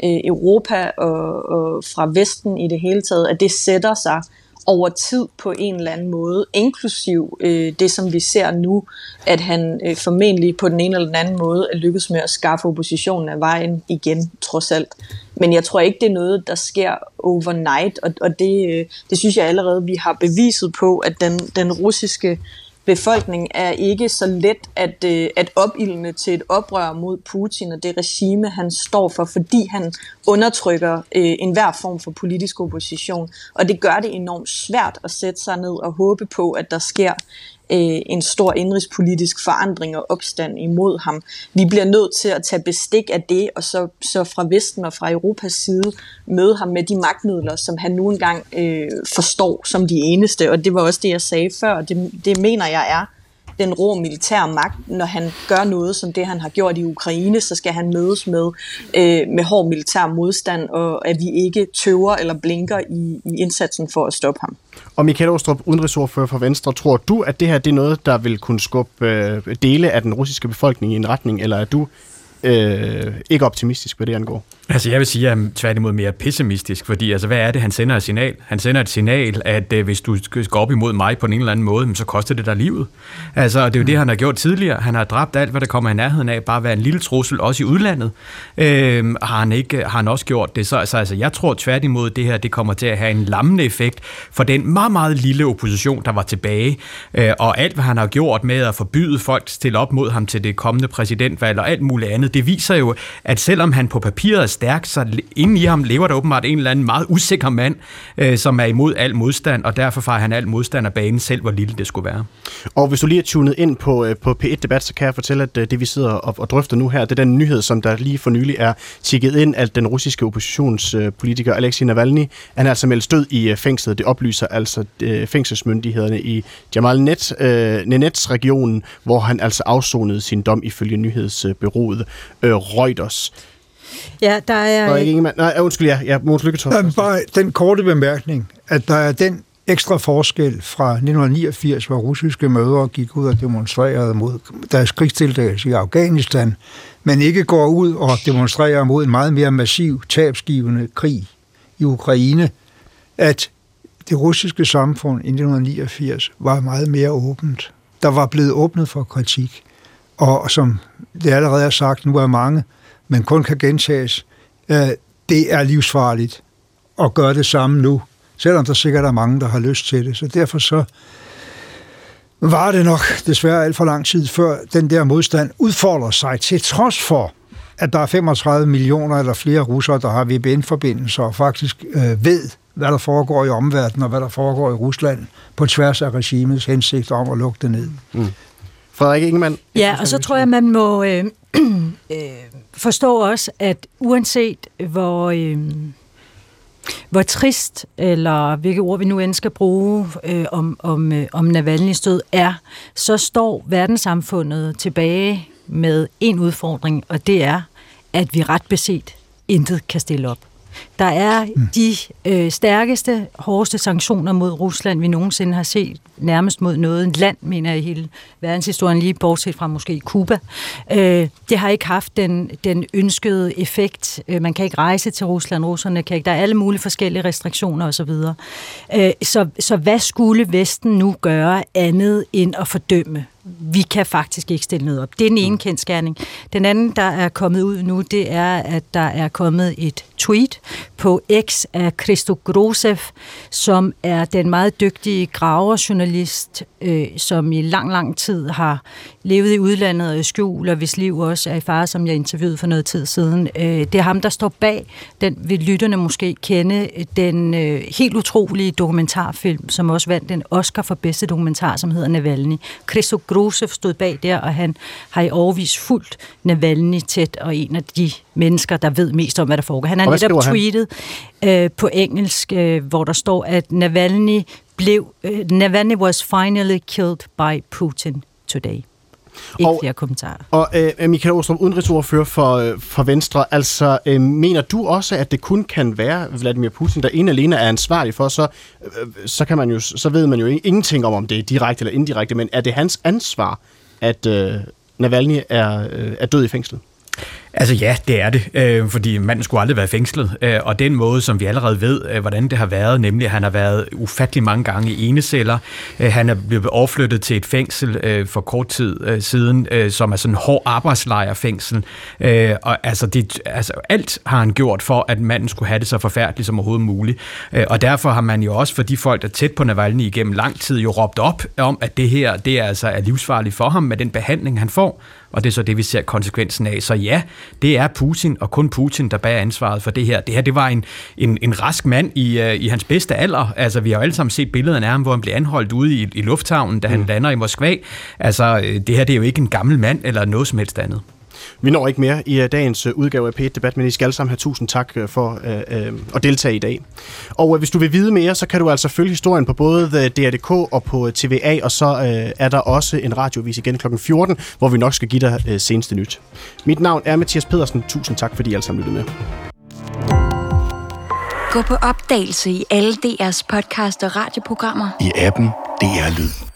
øh, Europa og, og fra Vesten i det hele taget, at det sætter sig over tid på en eller anden måde, inklusiv øh, det, som vi ser nu, at han øh, formentlig på den ene eller den anden måde er lykkedes med at skaffe oppositionen af vejen igen, trods alt. Men jeg tror ikke, det er noget, der sker overnight, og, og det, øh, det synes jeg allerede, vi har beviset på, at den, den russiske befolkning er ikke så let at, øh, at opildne til et oprør mod Putin og det regime, han står for, fordi han undertrykker øh, enhver form for politisk opposition. Og det gør det enormt svært at sætte sig ned og håbe på, at der sker øh, en stor indrigspolitisk forandring og opstand imod ham. Vi bliver nødt til at tage bestik af det, og så, så fra Vesten og fra Europas side møde ham med de magtmidler, som han nu engang øh, forstår som de eneste. Og det var også det, jeg sagde før, og det, det mener jeg er den rå militære magt. Når han gør noget som det, han har gjort i Ukraine, så skal han mødes med, øh, med hård militær modstand, og at vi ikke tøver eller blinker i, i indsatsen for at stoppe ham. Og Michael Åstrup, udenrigsordfører for Venstre, tror du, at det her det er noget, der vil kunne skubbe øh, dele af den russiske befolkning i en retning, eller er du øh, ikke optimistisk, hvad det angår? Altså jeg vil sige, at jeg er tværtimod mere pessimistisk, fordi altså, hvad er det, han sender et signal? Han sender et signal, at øh, hvis du går op imod mig på en eller anden måde, så koster det dig livet. Altså, det er jo det, han har gjort tidligere. Han har dræbt alt, hvad der kommer i nærheden af, bare være en lille trussel, også i udlandet. Øh, har, han ikke, har han også gjort det. Så altså, altså, jeg tror tværtimod, det her det kommer til at have en lammende effekt for den meget, meget lille opposition, der var tilbage. Øh, og alt, hvad han har gjort med at forbyde folk til stille op mod ham til det kommende præsidentvalg og alt muligt andet, det viser jo, at selvom han på papiret stærk, så inden i ham lever der åbenbart en eller anden meget usikker mand, øh, som er imod al modstand, og derfor fejrer han al modstand af banen selv, hvor lille det skulle være. Og hvis du lige er tunet ind på, øh, på P1 Debat, så kan jeg fortælle, at øh, det vi sidder og, og drøfter nu her, det er den nyhed, som der lige for nylig er tikket ind, at den russiske oppositionspolitiker øh, Alexei Navalny, han er altså meldt stød i øh, fængslet. Det oplyser altså øh, fængselsmyndighederne i Jamal Net, øh, Nenets regionen, hvor han altså afsonede sin dom ifølge nyhedsbyrået øh, Reuters. Ja, der er... Ikke Ingemann. Nej, undskyld, ja. ja Måns Lykketoft. Bare den korte bemærkning, at der er den ekstra forskel fra 1989, hvor russiske mødre gik ud og demonstrerede mod deres krigstiltagelse i Afghanistan, men ikke går ud og demonstrerer mod en meget mere massiv, tabsgivende krig i Ukraine, at det russiske samfund i 1989 var meget mere åbent. Der var blevet åbnet for kritik. Og som det allerede er sagt, nu er mange men kun kan gentages, øh, det er livsfarligt at gøre det samme nu, selvom der sikkert er mange, der har lyst til det. Så derfor så var det nok desværre alt for lang tid, før den der modstand udfolder sig, til trods for, at der er 35 millioner eller flere russere, der har VPN-forbindelser og faktisk øh, ved, hvad der foregår i omverdenen og hvad der foregår i Rusland på tværs af regimets hensigt om at lukke det ned. Mm. Frederik Ingemann? Ja, og så tror jeg, man må øh, øh, forstå også, at uanset hvor... Øh, hvor trist, eller hvilke ord vi nu end skal bruge øh, om, om, øh, om Navalny's død er, så står verdenssamfundet tilbage med en udfordring, og det er, at vi ret beset intet kan stille op. Der er mm. de øh, stærkeste, hårdeste sanktioner mod Rusland, vi nogensinde har set, nærmest mod noget land, mener jeg, i hele verdenshistorien, lige bortset fra måske Kuba. Øh, det har ikke haft den, den ønskede effekt. Øh, man kan ikke rejse til Rusland, russerne kan ikke. Der er alle mulige forskellige restriktioner osv. Øh, så, så hvad skulle Vesten nu gøre andet end at fordømme vi kan faktisk ikke stille noget op. Det er den ene mm. kendskærning. Den anden, der er kommet ud nu, det er, at der er kommet et tweet på X af Christo Grosev, som er den meget dygtige graverjournalist, øh, som i lang, lang tid har levet i udlandet og i skjul, og hvis liv også er i fare, som jeg interviewede for noget tid siden. Øh, det er ham, der står bag, den vil lytterne måske kende, den øh, helt utrolige dokumentarfilm, som også vandt en Oscar for bedste dokumentar, som hedder Navalny. Christo Grosev stod bag der, og han har i overvis fulgt Navalny tæt, og en af de mennesker, der ved mest om, hvad der foregår. Han har netop tweetet øh, på engelsk, øh, hvor der står, at Navalny blev, øh, Navalny was finally killed by Putin today. Ikke og, flere kommentarer. Og øh, Michael Åstrup, udenrigsordfører for, øh, for Venstre, altså øh, mener du også, at det kun kan være Vladimir Putin, der en alene er ansvarlig for, så, øh, så, kan man jo, så ved man jo ingenting om, om det er direkte eller indirekte, men er det hans ansvar, at øh, Navalny er, øh, er død i fængslet? Altså ja, det er det, øh, fordi manden skulle aldrig være fængslet, øh, og den måde, som vi allerede ved, øh, hvordan det har været, nemlig at han har været ufattelig mange gange i eneceller, øh, han er blevet overflyttet til et fængsel øh, for kort tid øh, siden, øh, som er sådan en hård arbejdslejrfængsel, øh, og altså, det, altså alt har han gjort for, at manden skulle have det så forfærdeligt som overhovedet muligt, øh, og derfor har man jo også for de folk, der er tæt på Navalny igennem lang tid, jo råbt op om, at det her, det er altså er livsfarligt for ham med den behandling, han får, og det er så det, vi ser konsekvensen af. Så ja, det er Putin, og kun Putin, der bærer ansvaret for det her. Det her, det var en, en, en rask mand i, uh, i hans bedste alder. Altså, vi har jo alle sammen set billederne af ham, hvor han blev anholdt ude i, i lufthavnen, da han mm. lander i Moskva. Altså, øh, det her, det er jo ikke en gammel mand eller noget som helst andet. Vi når ikke mere i uh, dagens uh, udgave af P1-debat, men I skal alle sammen have tusind tak uh, for uh, at deltage i dag. Og uh, hvis du vil vide mere, så kan du altså følge historien på både DR.dk og på TVA, og så uh, er der også en radiovis igen kl. 14, hvor vi nok skal give dig uh, seneste nyt. Mit navn er Mathias Pedersen. Tusind tak, fordi I alle sammen lyttede med. Gå på opdagelse i alle DR's podcast og radioprogrammer. I appen DR Lyd.